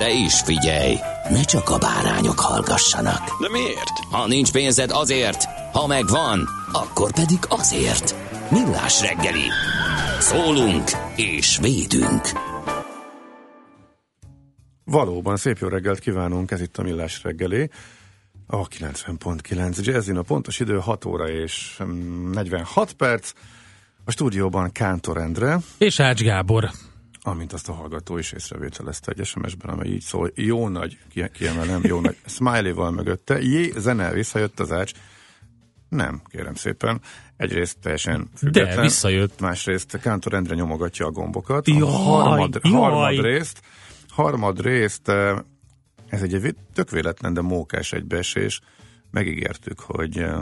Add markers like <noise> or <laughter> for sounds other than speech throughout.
De is figyelj, ne csak a bárányok hallgassanak. De miért? Ha nincs pénzed azért, ha megvan, akkor pedig azért. Millás reggeli. Szólunk és védünk. Valóban szép jó reggelt kívánunk, ez itt a Millás reggeli. A 90.9 Jazzin a pontos idő 6 óra és mm, 46 perc. A stúdióban Kántor Endre, És Ács Gábor. Amint azt a hallgató is észrevételezte egy SMS-ben, amely így szól, jó nagy, ki- kiemelem, jó nagy, smiley-val mögötte, jé, zene, visszajött az ács. Nem, kérem szépen. Egyrészt teljesen független. visszajött. Másrészt Kántor Endre nyomogatja a gombokat. Jaj, a harmad, jaj. harmadrészt, harmadrészt, eh, ez egy tök véletlen, de mókás egybeesés. Megígértük, hogy eh,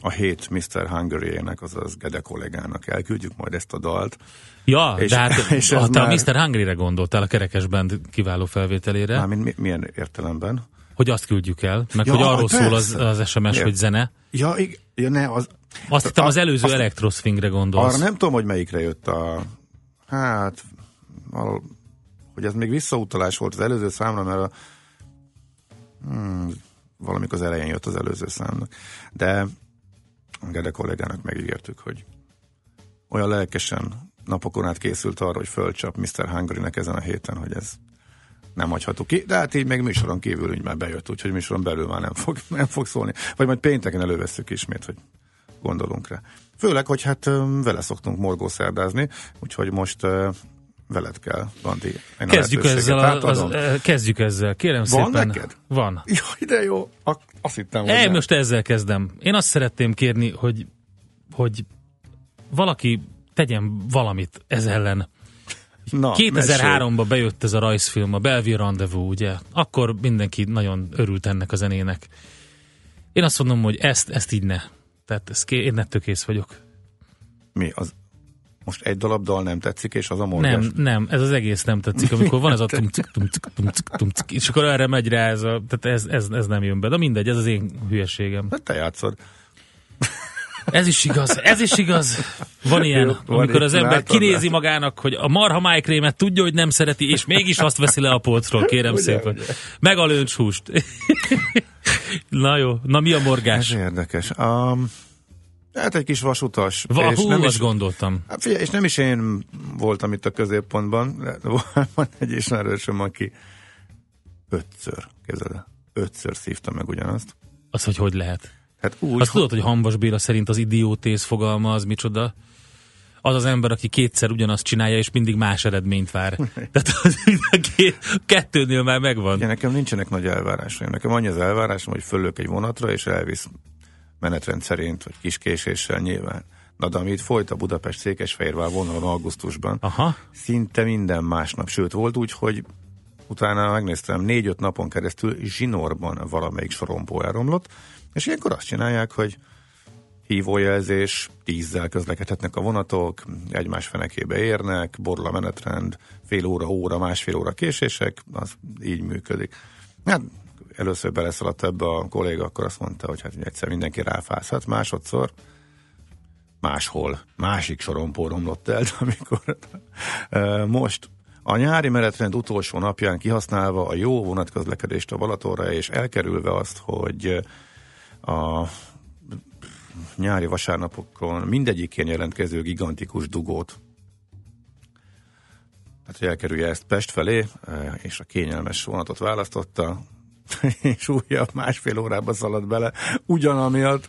a hét Mr. Hungary-ének, azaz Gede kollégának elküldjük majd ezt a dalt. Ja, És- de hát <laughs> és ez már- a Mr. Hungry-re gondoltál a kerekesben kiváló felvételére, Mármint mi, milyen értelemben? hogy azt küldjük el, meg Ja, hogy arról szól az, persze. az SMS, Miért? hogy zene. Ja, ig- ja ne, az, Azt hittem az előző azt- Electroswingre gondolsz. Arra nem tudom, hogy melyikre jött a... Hát, valahol, hogy ez még visszautalás volt az előző számra, mert a, hmm, valamikor az elején jött az előző számnak. De Gede kollégának megígértük, hogy olyan lelkesen napokon át készült arra, hogy fölcsap Mr. Hungary-nek ezen a héten, hogy ez nem hagyható ki, de hát így még műsoron kívül úgy már bejött, úgyhogy műsoron belül már nem fog, <laughs> nem fog szólni. Vagy majd pénteken elővesszük ismét, hogy gondolunk rá. Főleg, hogy hát vele szoktunk morgószerdázni, úgyhogy most veled kell, Bandi. A Kezdjük ezzel, a, az, eh, kezdjük ezzel. Kérem Van szépen. neked? Van. Jaj, de jó. Azt hittem, hogy E, nem. most ezzel kezdem. Én azt szeretném kérni, hogy, hogy valaki tegyen valamit ez ellen. Na, mesélj. 2003-ban bejött ez a rajzfilm, a Bellevue Rendezvous, ugye? Akkor mindenki nagyon örült ennek a zenének. Én azt mondom, hogy ezt, ezt így ne. Tehát ké- én ettől kész vagyok. Mi? Az, most egy darab dal nem tetszik, és az a morgás? Nem, nem, ez az egész nem tetszik, amikor van ez a <laughs> tumcik, tumcik, tumcik, tumcik, és akkor erre megy rá ez a, tehát ez, ez, ez nem jön be. De mindegy, ez az én hülyeségem. Hát te játszod. Ez is igaz, ez is igaz. Van ilyen, Jó, van amikor az ember látod, kinézi látod. magának, hogy a marha májkrémet tudja, hogy nem szereti, és mégis azt veszi le a polcról, kérem Ugye, szépen. ugye. Meg a löncshúst. <laughs> na jó, na mi a Ez morgás? érdekes. Um, hát egy kis vasutas. Va, és hú, nem is, gondoltam. Hát figyelj, és nem is én voltam itt a középpontban, <laughs> van egy ismerősöm, aki ötször, képzeld el, ötször szívta meg ugyanazt. Az, hogy hogy lehet. Hát úgy, Azt tudod, hogy Hambas Béla szerint az idiótész fogalma az micsoda? Az az ember, aki kétszer ugyanazt csinálja, és mindig más eredményt vár. <laughs> Tehát az két, kettőnél már megvan. Ugye nekem nincsenek nagy elvárásaim. Nekem annyi az elvárásom, hogy fölök egy vonatra, és elvisz menetrend szerint, vagy kis késéssel nyilván. Na de amit folyt a Budapest Székesfehérvár vonalon augusztusban, Aha. szinte minden másnap, sőt volt úgy, hogy utána megnéztem, négy-öt napon keresztül zsinórban valamelyik sorompó elromlott, és ilyenkor azt csinálják, hogy hívójelzés, tízzel közlekedhetnek a vonatok, egymás fenekébe érnek, borul a menetrend, fél óra, óra, másfél óra késések, az így működik. Hát először beleszaladt ebbe a kolléga, akkor azt mondta, hogy hát egyszer mindenki ráfázhat, másodszor. Máshol, másik sorompó romlott el, amikor most a nyári menetrend utolsó napján kihasználva a jó vonatközlekedést a Balatonra, és elkerülve azt, hogy a nyári vasárnapokon mindegyikén jelentkező gigantikus dugót tehát, hogy elkerülje ezt Pest felé, és a kényelmes vonatot választotta, <laughs> és újabb másfél órába szaladt bele, ugyanamiatt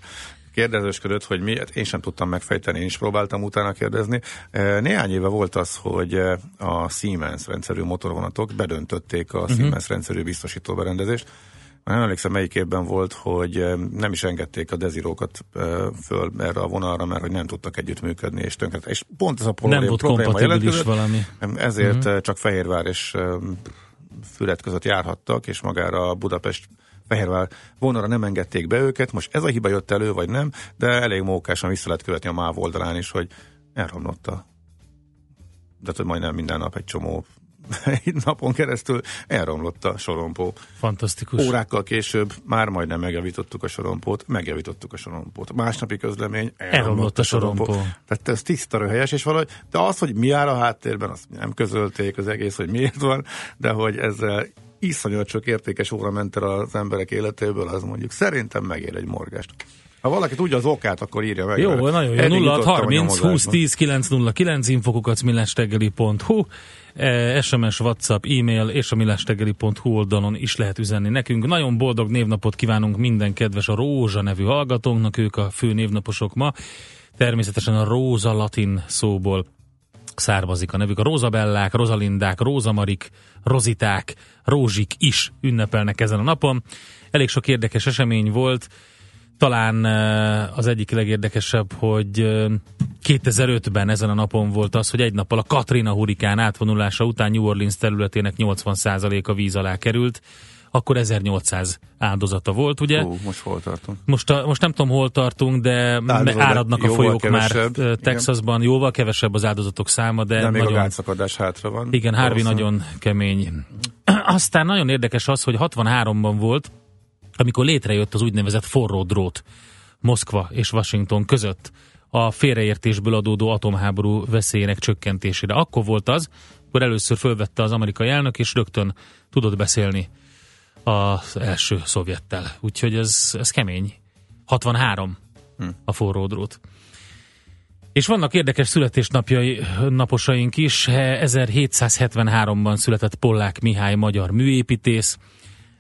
kérdezősködött, hogy miért, én sem tudtam megfejteni, én is próbáltam utána kérdezni. E, néhány éve volt az, hogy e, a Siemens rendszerű motorvonatok bedöntötték a uh-huh. Siemens rendszerű biztosító berendezést. Nem emlékszem, melyik évben volt, hogy e, nem is engedték a dezirókat föl erre a vonalra, mert hogy nem tudtak együttműködni, és tönkret. És pont ez a probléma, nem volt probléma jelentkezett. valami. Ezért uh-huh. csak Fehérvár és Fület között járhattak, és magára a Budapest Fehérvár vonalra nem engedték be őket, most ez a hiba jött elő, vagy nem, de elég mókásan vissza lehet követni a MÁV oldalán is, hogy elromlott a de hogy majdnem minden nap egy csomó egy napon keresztül elromlott a sorompó. Fantasztikus. Órákkal később már majdnem megjavítottuk a sorompót, megjavítottuk a sorompót. Másnapi közlemény, elromlott, elromlott a sorompó. sorompó. Tehát ez tiszta röhelyes, és valahogy, de az, hogy mi áll a háttérben, azt nem közölték az egész, hogy miért van, de hogy ezzel iszonyat sok értékes óra ment el az emberek életéből, az mondjuk szerintem megér egy morgást. Ha valaki tudja az okát, akkor írja meg. Jó, nagyon jó. 0 30 20 10 909 infokukat millástegeli.hu SMS, WhatsApp, e-mail és a millástegeli.hu oldalon is lehet üzenni nekünk. Nagyon boldog névnapot kívánunk minden kedves a Rózsa nevű hallgatónknak, ők a fő névnaposok ma. Természetesen a Róza latin szóból származik a nevük. A Rózabellák, Rozalindák, Rózamarik, Roziták, Rózsik is ünnepelnek ezen a napon. Elég sok érdekes esemény volt. Talán az egyik legérdekesebb, hogy 2005-ben ezen a napon volt az, hogy egy nappal a Katrina hurikán átvonulása után New Orleans területének 80%-a víz alá került akkor 1800 áldozata volt, ugye? Ó, most hol tartunk? Most, a, most nem tudom, hol tartunk, de Áldozat, áradnak a folyók kevesebb, már Texasban, igen. jóval kevesebb az áldozatok száma, de, de még nagyon, a gátszakadás hátra van. Igen, Harvey nagyon kemény. <clears throat> Aztán nagyon érdekes az, hogy 63-ban volt, amikor létrejött az úgynevezett forró drót Moszkva és Washington között a félreértésből adódó atomháború veszélyének csökkentésére. Akkor volt az, akkor először fölvette az amerikai elnök, és rögtön tudott beszélni az első szovjettel. Úgyhogy ez, ez kemény. 63 hm. a forró drót. És vannak érdekes születésnapjai, naposaink is. 1773-ban született Pollák Mihály magyar műépítész.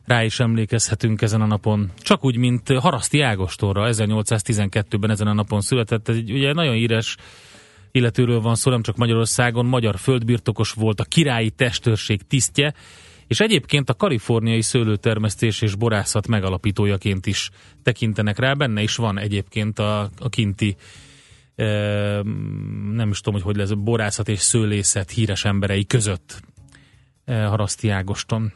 Rá is emlékezhetünk ezen a napon. Csak úgy, mint Haraszti Ágostorra 1812-ben ezen a napon született. Ez egy ugye nagyon híres illetőről van szó, nem csak Magyarországon. Magyar földbirtokos volt, a királyi testőrség tisztje, és egyébként a kaliforniai szőlőtermesztés és borászat megalapítójaként is tekintenek rá, benne is van egyébként a, a kinti e, nem is tudom, hogy hogy lesz, borászat és szőlészet híres emberei között e, Haraszti Ágoston.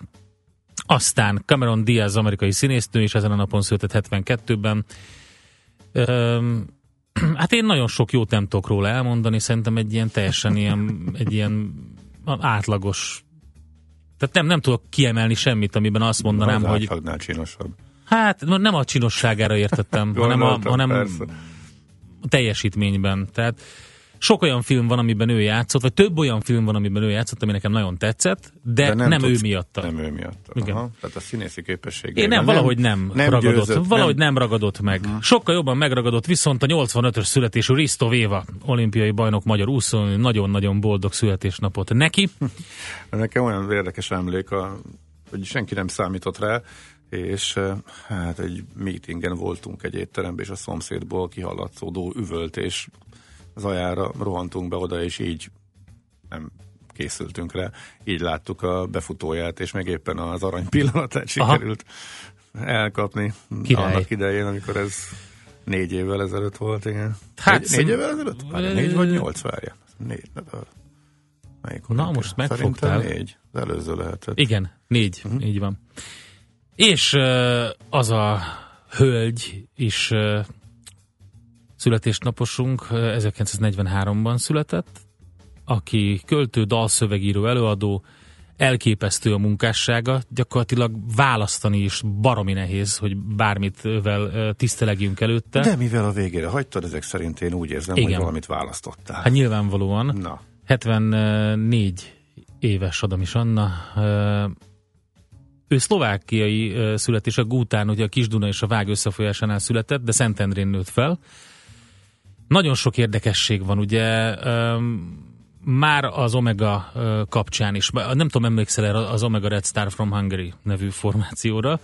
Aztán Cameron Diaz, amerikai színésznő, és ezen a napon született 72-ben. E, <clears throat> hát én nagyon sok jót nem tudok róla elmondani, szerintem egy ilyen teljesen ilyen, egy ilyen átlagos tehát nem, nem tudok kiemelni semmit, amiben azt mondanám, az hogy... Az csinosabb. Hát nem a csinosságára értettem, <laughs> hanem, a, hanem a teljesítményben. Tehát sok olyan film van, amiben ő játszott, vagy több olyan film van, amiben ő játszott, ami nekem nagyon tetszett, de, de nem, nem ő miatta. Nem ő miatta. Igen. Aha. Tehát a színészi képessége. Én nem, valahogy nem, nem ragadott. Győzött, valahogy nem. nem ragadott meg. Uh-huh. Sokkal jobban megragadott viszont a 85-ös születésű Risto Véva, olimpiai bajnok magyar úszó, nagyon-nagyon boldog születésnapot neki. <laughs> Nekem olyan érdekes emlék, a, hogy senki nem számított rá, és hát egy meetingen voltunk egy étteremben, és a szomszédból kihallatszódó üvöltés zajára rohantunk be oda, és így nem készültünk rá. Így láttuk a befutóját, és meg éppen az arany pillanatát sikerült Aha. elkapni Király. annak idején, amikor ez négy évvel ezelőtt volt, igen. Hát négy, négy évvel ezelőtt? Várja, négy vagy nyolc, várja. Négy, de, Melyik Na, most megfogtál. Szerintem négy. Az előző lehetett. Igen, négy, uh-huh. így van. És az a hölgy is születésnaposunk 1943-ban született, aki költő, dalszövegíró, előadó, elképesztő a munkássága, gyakorlatilag választani is baromi nehéz, hogy bármitvel tisztelegjünk előtte. De mivel a végére hagytad, ezek szerint én úgy érzem, Igen. hogy valamit választottál. Hát nyilvánvalóan. Na. 74 éves is Anna. Ő szlovákiai születés, a Gútán, ugye a Kisduna és a Vág összefolyásánál született, de Szentendrén nőtt fel nagyon sok érdekesség van, ugye már az Omega kapcsán is, nem tudom, emlékszel erre az Omega Red Star from Hungary nevű formációra,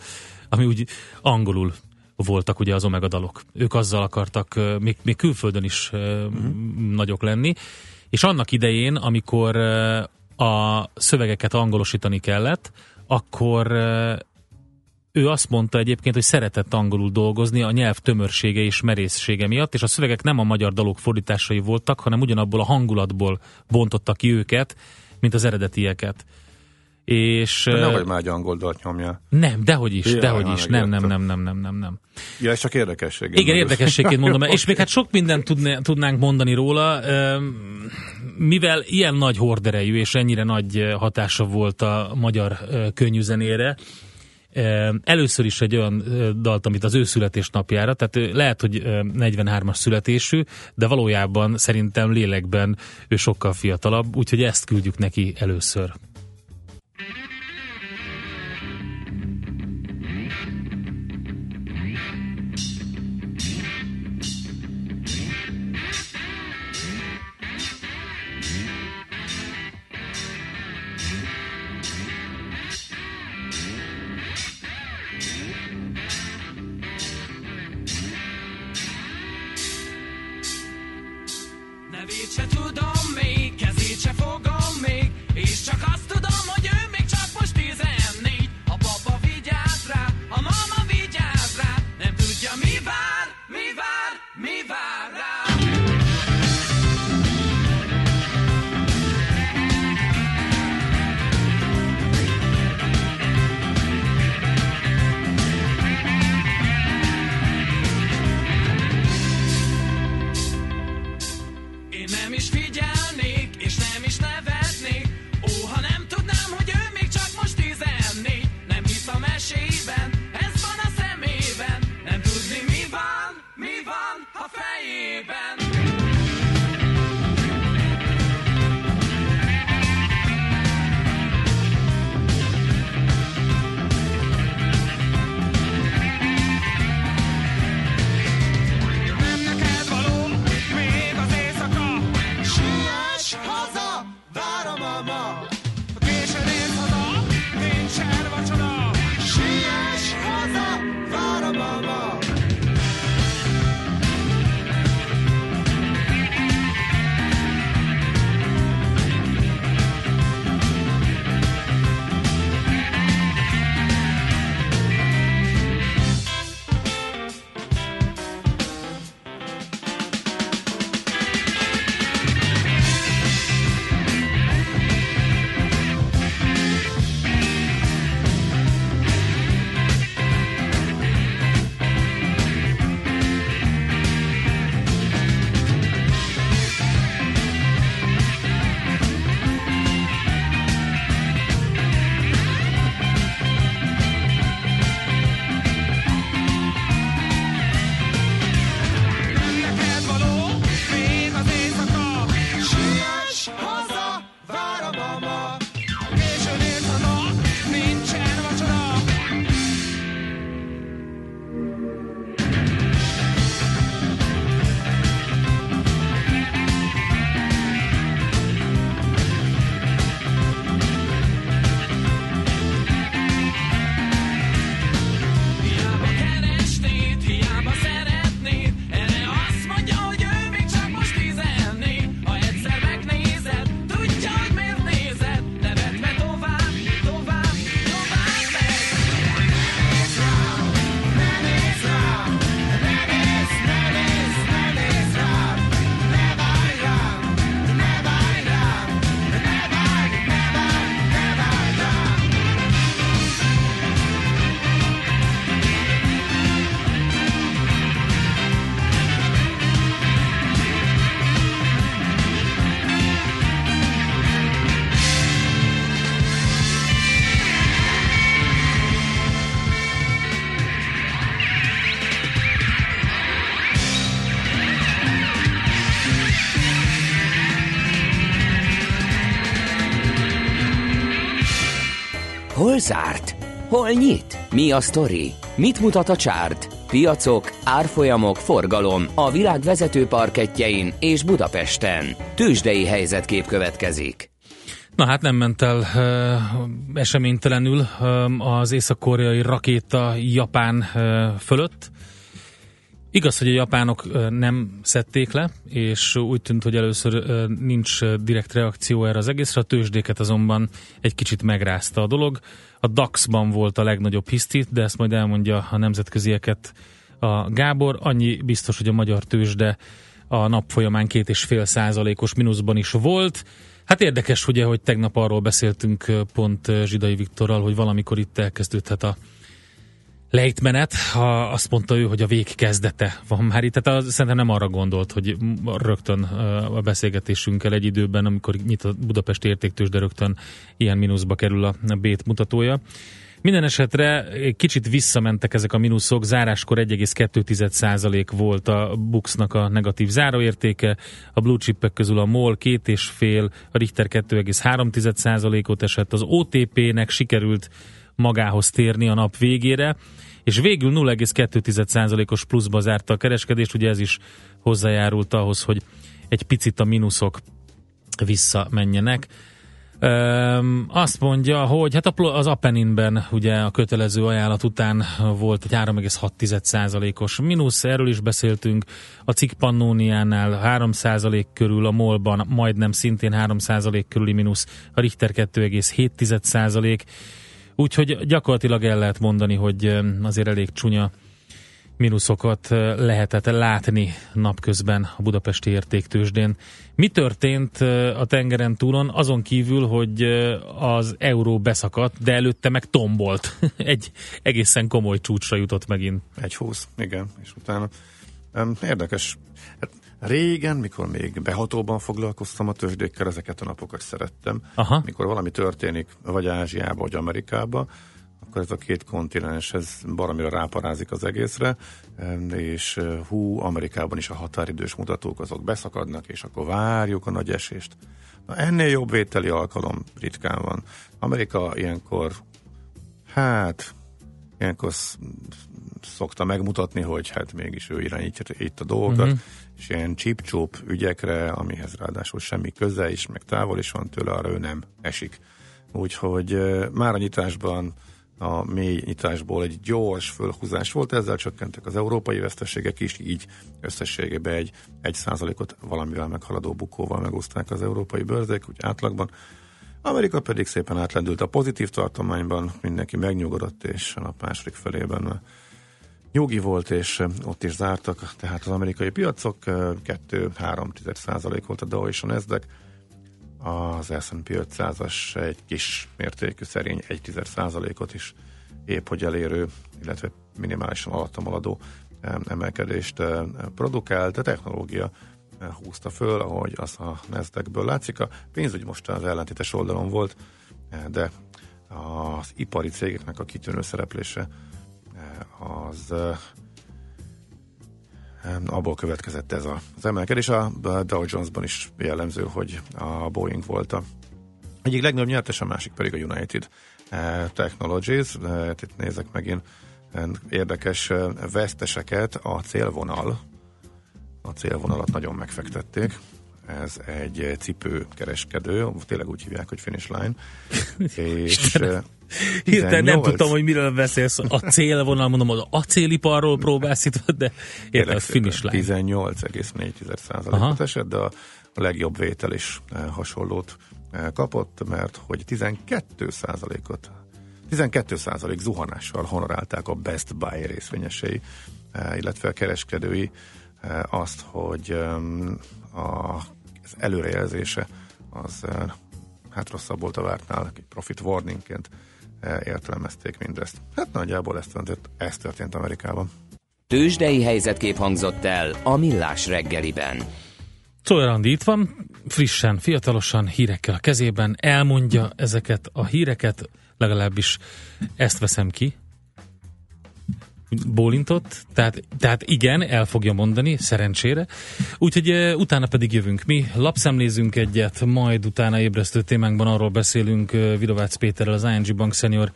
ami úgy angolul voltak ugye az Omega dalok. Ők azzal akartak még, még külföldön is mm. nagyok lenni, és annak idején, amikor a szövegeket angolosítani kellett, akkor ő azt mondta egyébként, hogy szeretett angolul dolgozni a nyelv tömörsége és merészsége miatt, és a szövegek nem a magyar dalok fordításai voltak, hanem ugyanabból a hangulatból bontottak ki őket, mint az eredetieket. És, De nehogy már egy angol dalt nyomja. Nem, dehogy is, Ja, dehogy is. Nem, nem, nem, nem, nem, nem, nem. Ja, ez csak érdekesség. Igen, érdekességként mondom, <laughs> és még hát sok mindent tudné, tudnánk mondani róla, mivel ilyen nagy horderejű és ennyire nagy hatása volt a magyar könnyűzenére, először is egy olyan dalt, amit az ő születésnapjára, tehát lehet, hogy ö, 43-as születésű, de valójában szerintem lélekben ő sokkal fiatalabb, úgyhogy ezt küldjük neki először. Hol zárt? Hol nyit? Mi a sztori? Mit mutat a csárt? piacok, árfolyamok, forgalom a világ vezető parketjein és Budapesten. Tősdei helyzetkép következik. Na hát nem ment el uh, eseménytelenül uh, az észak-koreai rakéta Japán uh, fölött. Igaz, hogy a japánok nem szedték le, és úgy tűnt, hogy először nincs direkt reakció erre az egészre, a tőzsdéket azonban egy kicsit megrázta a dolog. A DAX-ban volt a legnagyobb hiszti, de ezt majd elmondja a nemzetközieket a Gábor. Annyi biztos, hogy a magyar tőzsde a nap folyamán két és fél százalékos mínuszban is volt. Hát érdekes, ugye, hogy tegnap arról beszéltünk pont Zsidai Viktorral, hogy valamikor itt elkezdődhet a lejtmenet. Ha azt mondta ő, hogy a vég kezdete van már itt. Tehát szerintem nem arra gondolt, hogy rögtön a beszélgetésünkkel egy időben, amikor nyit a Budapesti értéktős, de rögtön ilyen mínuszba kerül a bét mutatója. Minden esetre kicsit visszamentek ezek a mínuszok, záráskor 1,2% volt a Buxnak a negatív záróértéke, a blue chipek közül a MOL 2,5, a Richter 2,3%-ot esett, az OTP-nek sikerült magához térni a nap végére, és végül 0,2%-os pluszba zárta a kereskedést, ugye ez is hozzájárult ahhoz, hogy egy picit a mínuszok visszamenjenek. Öm, azt mondja, hogy hát az Apeninben ugye a kötelező ajánlat után volt egy 3,6%-os mínusz, erről is beszéltünk, a cikk Pannóniánál 3% körül, a MOL-ban majdnem szintén 3% körüli mínusz, a Richter 2,7%, úgyhogy gyakorlatilag el lehet mondani, hogy azért elég csúnya mínuszokat lehetett látni napközben a budapesti értéktősdén. Mi történt a tengeren túlon, azon kívül, hogy az euró beszakadt, de előtte meg tombolt. <laughs> Egy egészen komoly csúcsra jutott megint. Egy húsz, igen, és utána érdekes. Hát régen, mikor még behatóban foglalkoztam a tőzsdékkel, ezeket a napokat szerettem. Aha. Mikor valami történik, vagy Ázsiába, vagy Amerikába, akkor ez a két kontinens, ez baromira ráparázik az egészre, és hú, Amerikában is a határidős mutatók azok beszakadnak, és akkor várjuk a nagy esést. Na, ennél jobb vételi alkalom ritkán van. Amerika ilyenkor, hát, ilyenkor szokta megmutatni, hogy hát mégis ő irányítja itt a dolgokat, uh-huh. És ilyen csip ügyekre, amihez ráadásul semmi köze is, meg távol is van tőle, arra ő nem esik. Úgyhogy már a nyitásban a mély nyitásból egy gyors fölhúzás volt, ezzel csökkentek az európai veszteségek is, így összességében egy, egy százalékot valamivel meghaladó bukóval megúzták az európai bőrzék, úgy átlagban. Amerika pedig szépen átlendült a pozitív tartományban, mindenki megnyugodott, és a nap második felében nyugi volt, és ott is zártak, tehát az amerikai piacok 2-3 százalék volt a Dow és a Nasdaq, az S&P 500-as egy kis mértékű szerény 1 ot is épp hogy elérő, illetve minimálisan alattam aladó emelkedést produkált. A technológia húzta föl, ahogy az a nasdaq látszik. A pénzügy most az ellentétes oldalon volt, de az ipari cégeknek a kitűnő szereplése az abból következett ez az emelkedés. A Dow Jones-ban is jellemző, hogy a Boeing volt a egyik legnagyobb nyertes, a másik pedig a United eh, Technologies. Eh, itt nézek megint eh, érdekes veszteseket. A célvonal, a célvonalat nagyon megfektették. Ez egy cipőkereskedő, tényleg úgy hívják, hogy Finish Line. <laughs> és Hirtelen nem tudtam, hogy miről beszélsz. A célvonal, mondom, az acéliparról próbálsz itt, de érted, a finish line. 18,4%-ot esett, de a legjobb vétel is eh, hasonlót eh, kapott, mert hogy 12%-ot 12% zuhanással honorálták a Best Buy részvényesei, eh, illetve a kereskedői azt, hogy az előrejelzése az hát rosszabb volt a vártnál, egy profit warningként értelmezték mindezt. Hát nagyjából ez történt, ez történt Amerikában. Tőzsdei helyzetkép hangzott el a Millás reggeliben. Czoller Andi itt van, frissen, fiatalosan, hírekkel a kezében, elmondja ezeket a híreket, legalábbis ezt veszem ki, bólintott, tehát, tehát igen, el fogja mondani, szerencsére. Úgyhogy uh, utána pedig jövünk mi, lapszemlézünk egyet, majd utána ébresztő témánkban arról beszélünk uh, Vidovácz Péterrel, az ING Bank senior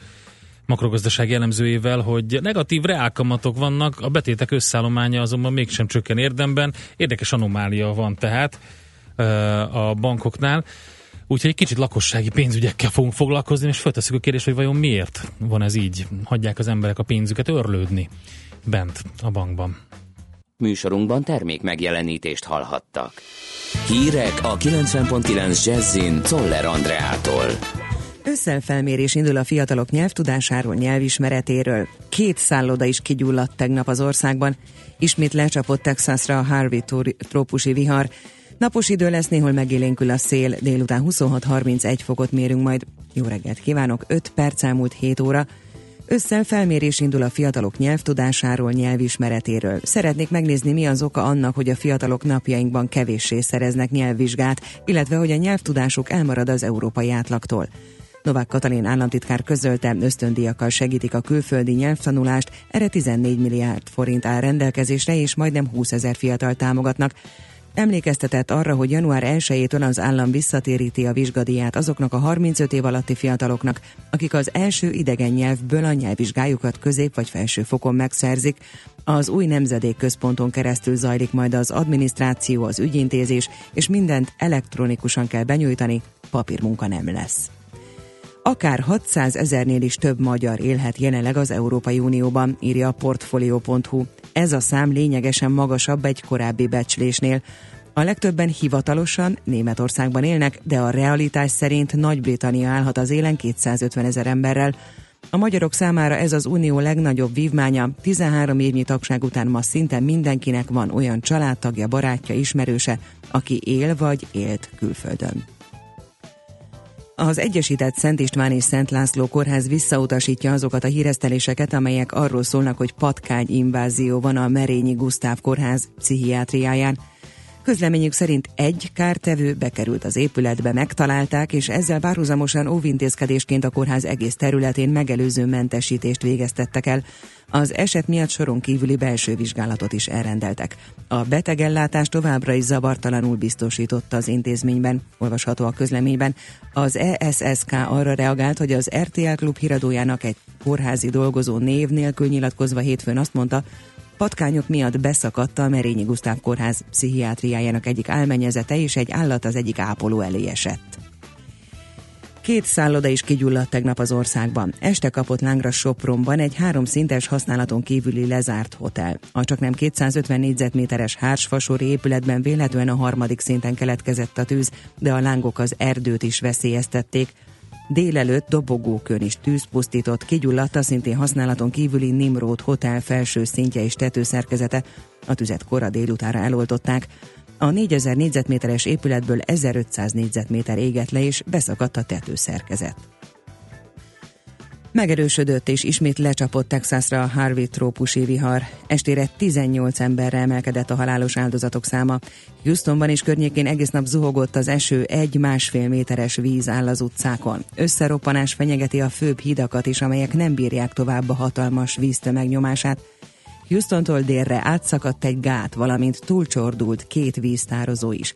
makrogazdasági elemzőjével, hogy negatív reálkamatok vannak, a betétek összállománya azonban mégsem csökken érdemben. Érdekes anomália van tehát ö, a bankoknál. Úgyhogy egy kicsit lakossági pénzügyekkel fogunk foglalkozni, és feltesszük a kérdést, hogy vajon miért van ez így? Hagyják az emberek a pénzüket örlődni bent a bankban. Műsorunkban termék megjelenítést hallhattak. Hírek a 90.9 Jazzin Toller Andreától. Ősszel felmérés indul a fiatalok nyelvtudásáról, nyelvismeretéről. Két szálloda is kigyulladt tegnap az országban. Ismét lecsapott Texasra a Harvey trópusi vihar. Napos idő lesz, néhol megélénkül a szél, délután 26-31 fokot mérünk majd. Jó reggelt kívánok, 5 perc elmúlt 7 óra. Ősszel felmérés indul a fiatalok nyelvtudásáról, nyelvismeretéről. Szeretnék megnézni, mi az oka annak, hogy a fiatalok napjainkban kevéssé szereznek nyelvvizsgát, illetve hogy a nyelvtudásuk elmarad az európai átlagtól. Novák Katalin államtitkár közölte, ösztöndíjakkal segítik a külföldi nyelvtanulást, erre 14 milliárd forint áll rendelkezésre, és majdnem 20 ezer fiatal támogatnak. Emlékeztetett arra, hogy január 1-től az állam visszatéríti a vizsgadíját azoknak a 35 év alatti fiataloknak, akik az első idegen nyelvből a nyelvvizsgájukat közép vagy felső fokon megszerzik. Az új nemzedék központon keresztül zajlik majd az adminisztráció, az ügyintézés, és mindent elektronikusan kell benyújtani, papírmunka nem lesz. Akár 600 ezernél is több magyar élhet jelenleg az Európai Unióban, írja a Portfolio.hu. Ez a szám lényegesen magasabb egy korábbi becslésnél. A legtöbben hivatalosan Németországban élnek, de a realitás szerint Nagy-Britannia állhat az élen 250 ezer emberrel. A magyarok számára ez az unió legnagyobb vívmánya. 13 évnyi tagság után ma szinte mindenkinek van olyan családtagja, barátja, ismerőse, aki él vagy élt külföldön. Az Egyesített Szent István és Szent László kórház visszautasítja azokat a híreszteléseket, amelyek arról szólnak, hogy patkány invázió van a Merényi Gusztáv kórház pszichiátriáján. Közleményük szerint egy kártevő bekerült az épületbe, megtalálták, és ezzel párhuzamosan óvintézkedésként a kórház egész területén megelőző mentesítést végeztettek el. Az eset miatt soron kívüli belső vizsgálatot is elrendeltek. A betegellátás továbbra is zavartalanul biztosította az intézményben, olvasható a közleményben. Az ESSK arra reagált, hogy az RTL Klub híradójának egy kórházi dolgozó név nélkül nyilatkozva hétfőn azt mondta, patkányok miatt beszakadt a Merényi Gusztáv kórház pszichiátriájának egyik álmenyezete, és egy állat az egyik ápoló elé esett. Két szálloda is kigyulladt tegnap az országban. Este kapott lángra Sopronban egy háromszintes használaton kívüli lezárt hotel. A csak nem 250 négyzetméteres hársfasori épületben véletlenül a harmadik szinten keletkezett a tűz, de a lángok az erdőt is veszélyeztették. Délelőtt dobogókön is tűz pusztított, kigyulladt a szintén használaton kívüli Nimród Hotel felső szintje és tetőszerkezete. A tüzet kora délutánra eloltották. A 4000 négyzetméteres épületből 1500 négyzetméter égett le, és beszakadt a tetőszerkezet. Megerősödött és ismét lecsapott Texasra a Harvey trópusi vihar. Estére 18 emberre emelkedett a halálos áldozatok száma. Houstonban és környékén egész nap zuhogott az eső, egy-másfél méteres víz áll az utcákon. Összeroppanás fenyegeti a főbb hidakat is, amelyek nem bírják tovább a hatalmas víztömeg nyomását. Houstontól délre átszakadt egy gát, valamint túlcsordult két víztározó is.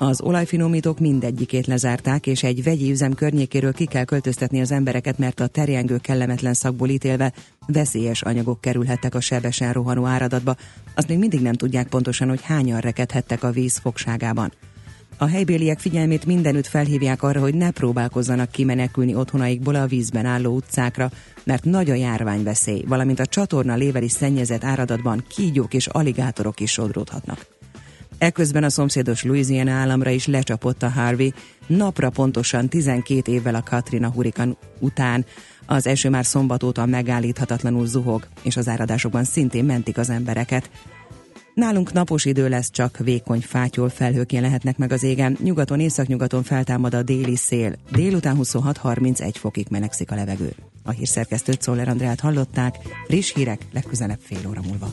Az olajfinomítók mindegyikét lezárták, és egy vegyi üzem környékéről ki kell költöztetni az embereket, mert a terjengő kellemetlen szakból ítélve veszélyes anyagok kerülhettek a sebesen rohanó áradatba. Azt még mindig nem tudják pontosan, hogy hányan rekedhettek a víz fogságában. A helybéliek figyelmét mindenütt felhívják arra, hogy ne próbálkozzanak kimenekülni otthonaikból a vízben álló utcákra, mert nagy a járványveszély, valamint a csatorna léveli szennyezett áradatban kígyók és aligátorok is sodródhatnak. Eközben a szomszédos Louisiana államra is lecsapott a Harvey, napra pontosan 12 évvel a Katrina hurikán után. Az eső már szombat óta megállíthatatlanul zuhog, és az áradásokban szintén mentik az embereket. Nálunk napos idő lesz, csak vékony fátyol felhők jelenhetnek meg az égen. Nyugaton, északnyugaton feltámad a déli szél. Délután 26-31 fokig melegszik a levegő. A hírszerkesztőt Szoller Andrát hallották, friss hírek legközelebb fél óra múlva.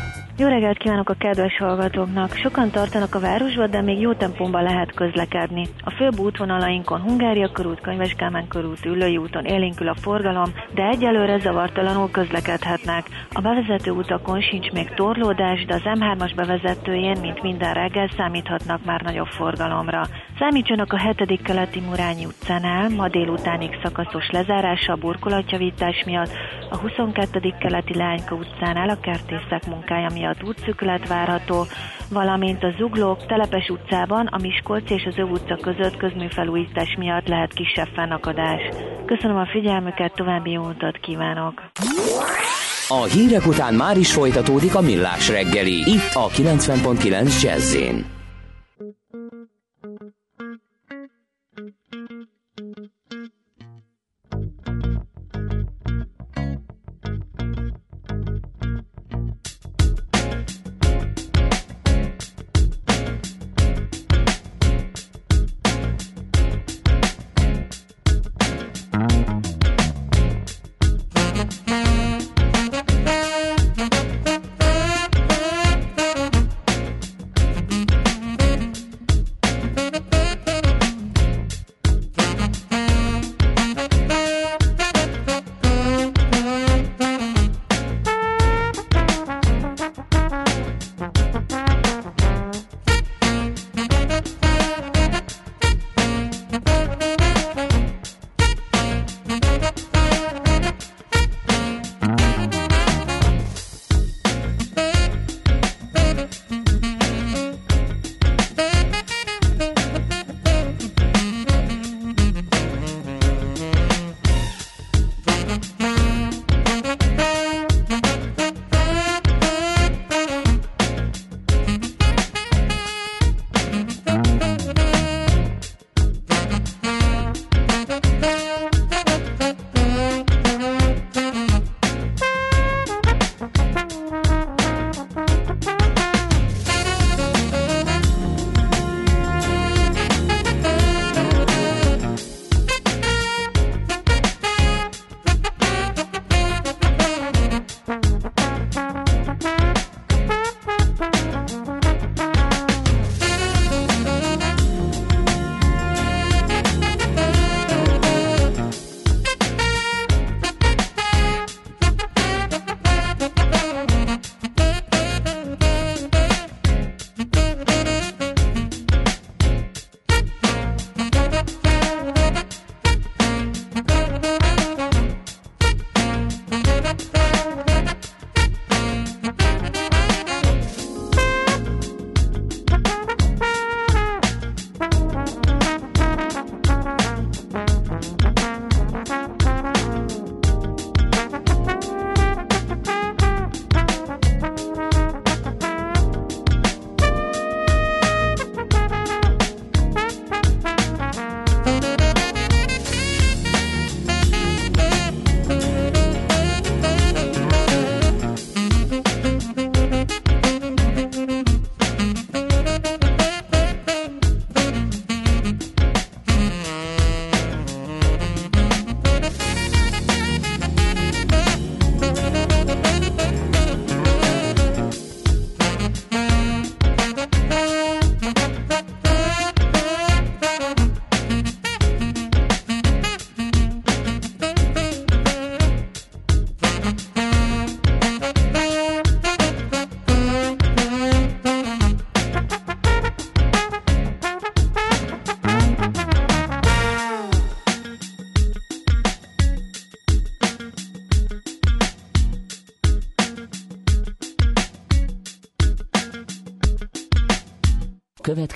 Jó reggelt kívánok a kedves hallgatóknak! Sokan tartanak a városba, de még jó tempóban lehet közlekedni. A főbb útvonalainkon Hungária körút, Könyves Kálmán körút, Üllői úton élénkül a forgalom, de egyelőre zavartalanul közlekedhetnek. A bevezető utakon sincs még torlódás, de az M3-as bevezetőjén, mint minden reggel, számíthatnak már nagyobb forgalomra. Számítsanak a 7. keleti Murányi utcánál, ma délutánig szakaszos lezárása a burkolatjavítás miatt, a 22. keleti Lányka utcánál a kertészek munkája miatt útszüklet várható, valamint a Zuglók Telepes utcában a Miskolci és az Öv utca között közműfelújítás miatt lehet kisebb fennakadás. Köszönöm a figyelmüket, további jó utat kívánok! A hírek után már is folytatódik a millás reggeli, itt a 90.9 jazz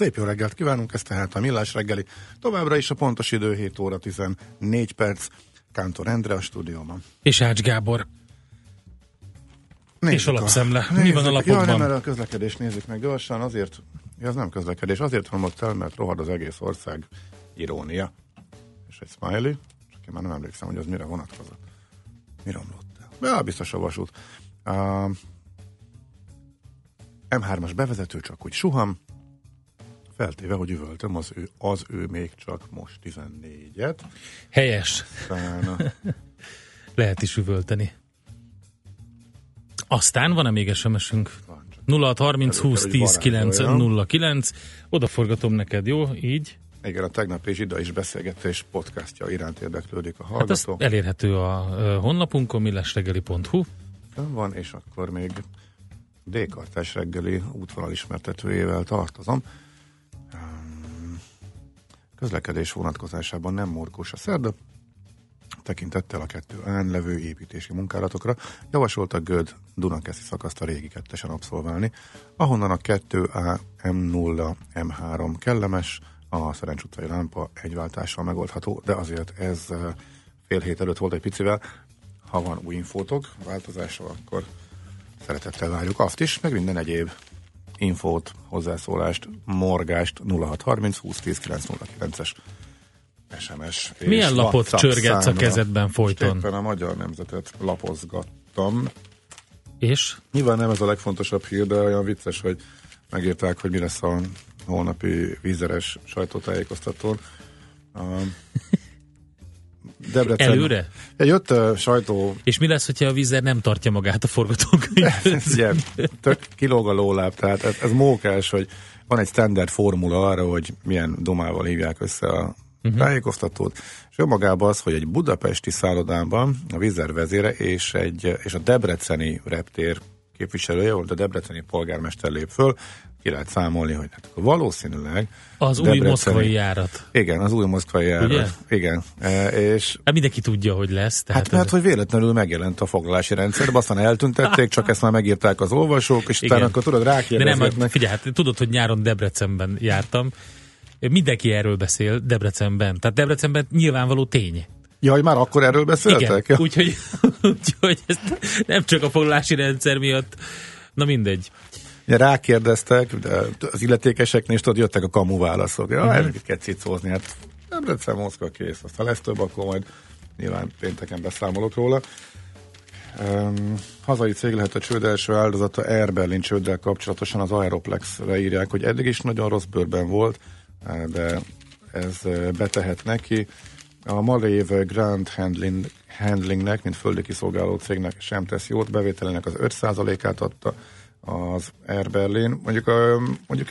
Szép jó reggelt kívánunk, ez tehát a Millás reggeli. Továbbra is a pontos idő 7 óra 14 perc. Kántor Endre a stúdióban. És Ács Gábor. Nézzük És a lapszemle. Mi van a lapokban? Ja, nem, a közlekedést nézzük meg gyorsan, azért, ja, ez nem közlekedés, azért romlott el, mert rohad az egész ország irónia. És egy smiley, csak én már nem emlékszem, hogy az mire vonatkozott. Mi romlott el? Ja, biztos a vasút. Uh, M3-as bevezető csak úgy suham, feltéve, hogy üvöltöm, az ő, az ő még csak most 14-et. Helyes. Aztán, <laughs> Lehet is üvölteni. Aztán van-e még SMS-ünk? van csak. 0630 20 10 9 09. Oda forgatom neked, jó? Így. Igen, a tegnap és ide is beszélgetés podcastja iránt érdeklődik a Hát hallgató. elérhető a honlapunkon, millesregeli.hu. Van, és akkor még D-kartás reggeli útvonal ismertetőjével tartozom. Közlekedés vonatkozásában nem morgós a szerda, tekintettel a kettő án levő építési munkálatokra javasolta Göd Dunakeszi szakaszt a régi kettesen abszolválni, ahonnan a 2A M0 M3 kellemes, a Szerencs utcai lámpa egy váltással megoldható, de azért ez eh, fél hét előtt volt egy picivel. Ha van új infótok változással, akkor szeretettel várjuk azt is, meg minden egyéb infót, hozzászólást, morgást 0630 2010 909-es SMS. Milyen lapot WhatsApp csörgetsz a kezedben folyton? Éppen a Magyar Nemzetet lapozgattam. És? Nyilván nem ez a legfontosabb hír, de olyan vicces, hogy megírták, hogy mi lesz a holnapi vízeres sajtótájékoztatón. Debrecen... Előre? Jött a sajtó És mi lesz, hogyha a vízer nem tartja magát a forgatókönyvhöz? <laughs> Ugye, tök kilóg a lóláb, tehát ez, ez mókás, hogy van egy standard formula arra, hogy milyen domával hívják össze a uh-huh. tájékoztatót, és önmagában az, hogy egy budapesti szállodában a vízer vezére és, egy, és a debreceni reptér képviselője volt, a debreceni polgármester lép föl, ki lehet számolni, hogy hát valószínűleg Az új moszkvai járat. Igen, az új moszkvai járat. Igen, e, és Hát mindenki tudja, hogy lesz. Tehát Hát mert, hogy véletlenül megjelent a foglalási rendszerben, aztán eltüntették, csak ezt már megírták az olvasók, és utána Igen. akkor tudod, De nem, rákérdezgetnek. figyelj, hát tudod, hogy nyáron Debrecenben jártam. Mindenki erről beszél Debrecenben. Tehát Debrecenben nyilvánvaló tény. Jaj, már akkor erről beszéltek? Igen, úgyhogy, <laughs> úgyhogy ezt nem csak a foglalási rendszer miatt, na mindegy. Rákérdeztek, de az illetékeseknél is tudod, jöttek a kamu válaszok. Ja, uh-huh. kell cicózni, hát nem Debrecen, Moszkva kész. Aztán lesz több, akkor majd nyilván pénteken beszámolok róla. Um, hazai cég lehet a csőd első áldozata Air Berlin csőddel kapcsolatosan az Aeroplexre írják, hogy eddig is nagyon rossz bőrben volt, de ez eh, betehet neki. A Malév Grand Handling, Handlingnek, mint földi kiszolgáló cégnek sem tesz jót, bevételének az 5%-át adta az Air Berlin. Mondjuk, mondjuk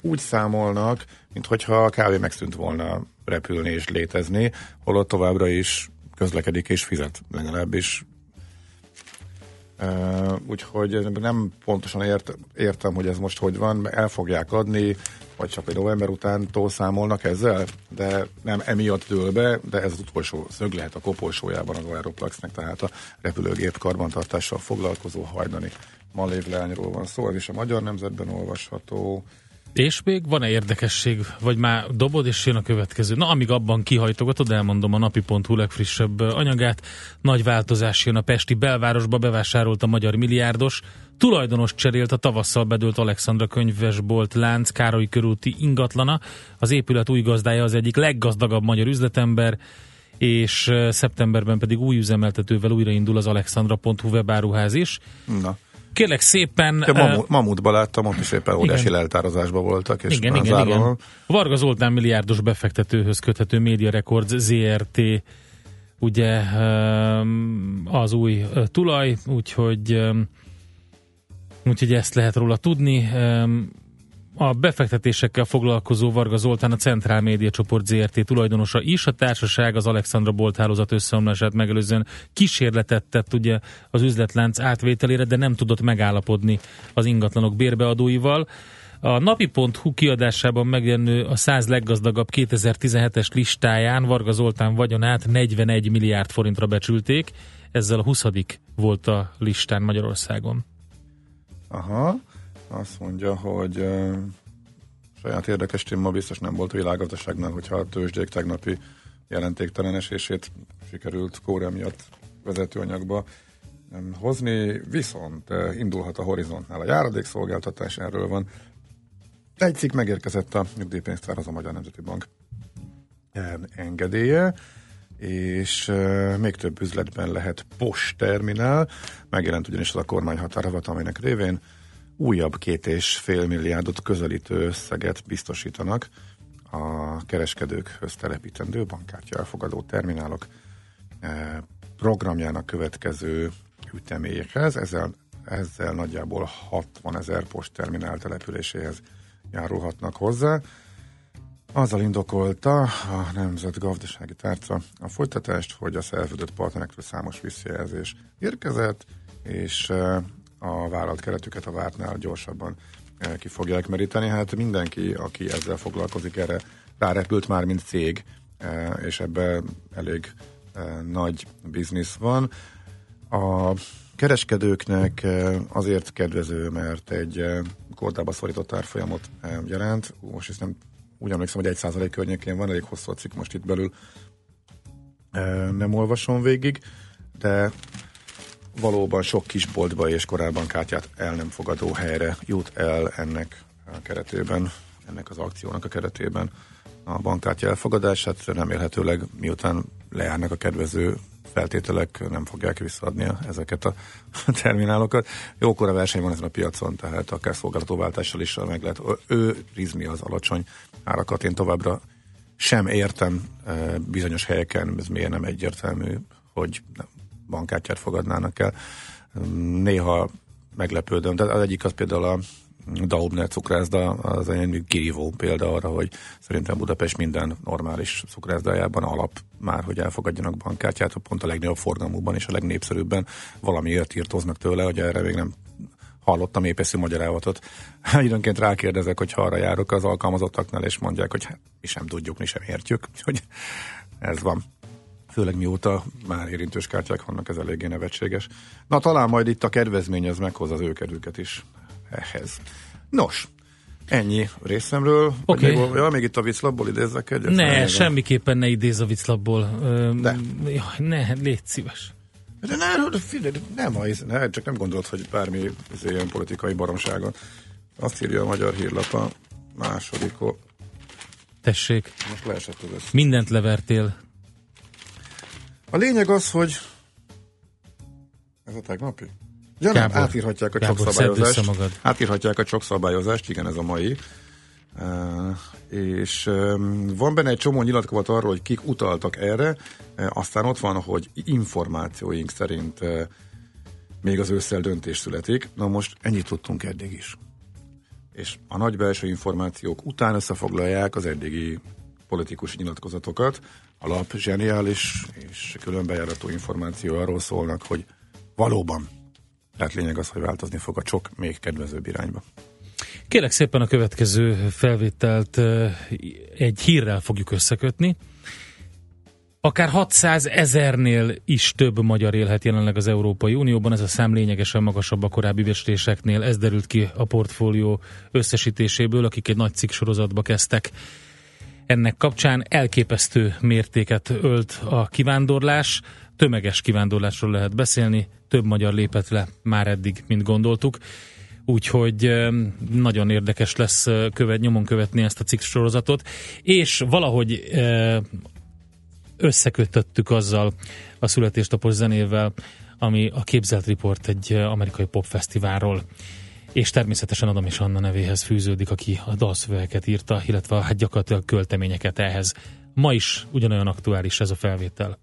úgy számolnak, mintha a kávé megszűnt volna repülni és létezni, holott továbbra is közlekedik és fizet legalábbis. Uh, úgyhogy nem pontosan ért, értem, hogy ez most hogy van, el fogják adni, vagy csak egy november utántól számolnak ezzel, de nem emiatt dől be, de ez az utolsó szög lehet a koporsójában az Aeroplaxnek, tehát a repülőgép karbantartással foglalkozó hajdani malév leányról van szó, ez is a Magyar Nemzetben olvasható. És még van-e érdekesség, vagy már dobod, és jön a következő? Na, amíg abban kihajtogatod, elmondom a napi.hu legfrissebb anyagát. Nagy változás jön a Pesti belvárosba, bevásárolt a magyar milliárdos. Tulajdonos cserélt a tavasszal bedőlt Alexandra könyvesbolt lánc Károly körúti ingatlana. Az épület új gazdája az egyik leggazdagabb magyar üzletember, és szeptemberben pedig új üzemeltetővel újraindul az alexandra.hu webáruház is. Na. Kérlek szépen... Ja, Mamu, Mamutba láttam, ott is éppen óriási leltározásban voltak, és igen, igen, záróan. igen. Varga Zoltán milliárdos befektetőhöz köthető Media Records ZRT ugye az új tulaj, úgyhogy úgyhogy ezt lehet róla tudni. A befektetésekkel foglalkozó Varga Zoltán a Centrál Média Csoport ZRT tulajdonosa is. A társaság az Alexandra Bolt hálózat összeomlását megelőzően kísérletet tett ugye az üzletlánc átvételére, de nem tudott megállapodni az ingatlanok bérbeadóival. A napi.hu kiadásában megjelenő a 100 leggazdagabb 2017-es listáján Varga Zoltán vagyonát 41 milliárd forintra becsülték, ezzel a 20 volt a listán Magyarországon. Aha, azt mondja, hogy uh, saját érdekes téma biztos nem volt a világgazdaságnál, hogyha a tőzsdék tegnapi jelentéktelen esését sikerült Kórea miatt vezetőanyagba um, hozni, viszont uh, indulhat a horizontnál a járadékszolgáltatás, erről van. Egy cikk megérkezett a nyugdíjpénztárhoz a Magyar Nemzeti Bank engedélye, és még több üzletben lehet postterminál. Megjelent ugyanis az a kormány határozat, amelynek révén újabb két és fél milliárdot közelítő összeget biztosítanak a kereskedőkhöz telepítendő bankkártya elfogadó terminálok programjának következő üteméhez. Ezzel, ezzel nagyjából 60 ezer postterminál településéhez járulhatnak hozzá. Azzal indokolta a Nemzetgazdasági Tárca a folytatást, hogy a szerződött partnerektől számos visszajelzés érkezett, és eh, a vállalt keretüket a vártnál gyorsabban eh, ki fogják meríteni. Hát mindenki, aki ezzel foglalkozik, erre rárepült már, mint cég, eh, és ebben elég nagy biznisz van. A kereskedőknek azért kedvező, mert egy kordába szorított árfolyamot jelent. Most ezt nem úgy emlékszem, hogy egy százalék környékén van, elég hosszú a cikk most itt belül nem olvasom végig, de valóban sok kisboltba és korábban kártyát el nem fogadó helyre jut el ennek a keretében, ennek az akciónak a keretében a bankkártya elfogadását, remélhetőleg miután lejárnak a kedvező feltételek nem fogják visszaadni ezeket a <laughs> terminálokat. Jókora verseny van ezen a piacon, tehát akár szolgáltatóváltással is meg lehet. Ő rizmi az alacsony árakat. Én továbbra sem értem e, bizonyos helyeken, ez miért nem egyértelmű, hogy bankkártyát fogadnának el. Néha meglepődöm, de az egyik az például a Daubner cukrászda az egy kirívó példa arra, hogy szerintem Budapest minden normális cukrászdájában alap már, hogy elfogadjanak bankkártyát, pont a legnagyobb forgalmúban és a legnépszerűbben valamiért írtoznak tőle, hogy erre még nem hallottam épeszű magyarázatot. <laughs> Időnként rákérdezek, hogy arra járok az alkalmazottaknál, és mondják, hogy hát, mi sem tudjuk, mi sem értjük, hogy ez van. Főleg mióta már érintős kártyák vannak, ez eléggé nevetséges. Na talán majd itt a kedvezmény az meghoz az őkerüket is ehhez. Nos, Ennyi részemről. Okay. Még, ja, még itt a viclapból idézzek egyet? Ne, semmiképpen ne idéz a viclapból. De. Jaj, ne, légy szíves. De ne, de figyelj, nem, ne, csak nem gondolod, hogy bármi ez ilyen politikai baromságon. Azt írja a magyar hírlap a második. Tessék, Most leesett az össze. mindent levertél. A lényeg az, hogy ez a tegnapi? Ja, nem, Gábor, átírhatják a Gábor, magad. Átírhatják a csokszabályozást, igen, ez a mai. És van benne egy csomó nyilatkozat arról, hogy kik utaltak erre, aztán ott van, hogy információink szerint még az ősszel döntés születik. Na most ennyit tudtunk eddig is. És a nagy belső információk után összefoglalják az eddigi politikus nyilatkozatokat. A lap zseniális és különbejárató információ arról szólnak, hogy valóban tehát lényeg az, hogy változni fog a csok még kedvezőbb irányba. Kérlek szépen a következő felvételt egy hírrel fogjuk összekötni. Akár 600 ezernél is több magyar élhet jelenleg az Európai Unióban, ez a szám lényegesen magasabb a korábbi bestéseknél, ez derült ki a portfólió összesítéséből, akik egy nagy cikk sorozatba kezdtek. Ennek kapcsán elképesztő mértéket ölt a kivándorlás, tömeges kivándorlásról lehet beszélni, több magyar lépett le már eddig, mint gondoltuk. Úgyhogy nagyon érdekes lesz követ, nyomon követni ezt a cikk sorozatot, és valahogy összekötöttük azzal a születésnapos zenével, ami a Képzelt Report egy amerikai popfesztiválról és természetesen Adam és Anna nevéhez fűződik, aki a dalszövegeket írta, illetve hát gyakorlatilag költeményeket ehhez. Ma is ugyanolyan aktuális ez a felvétel.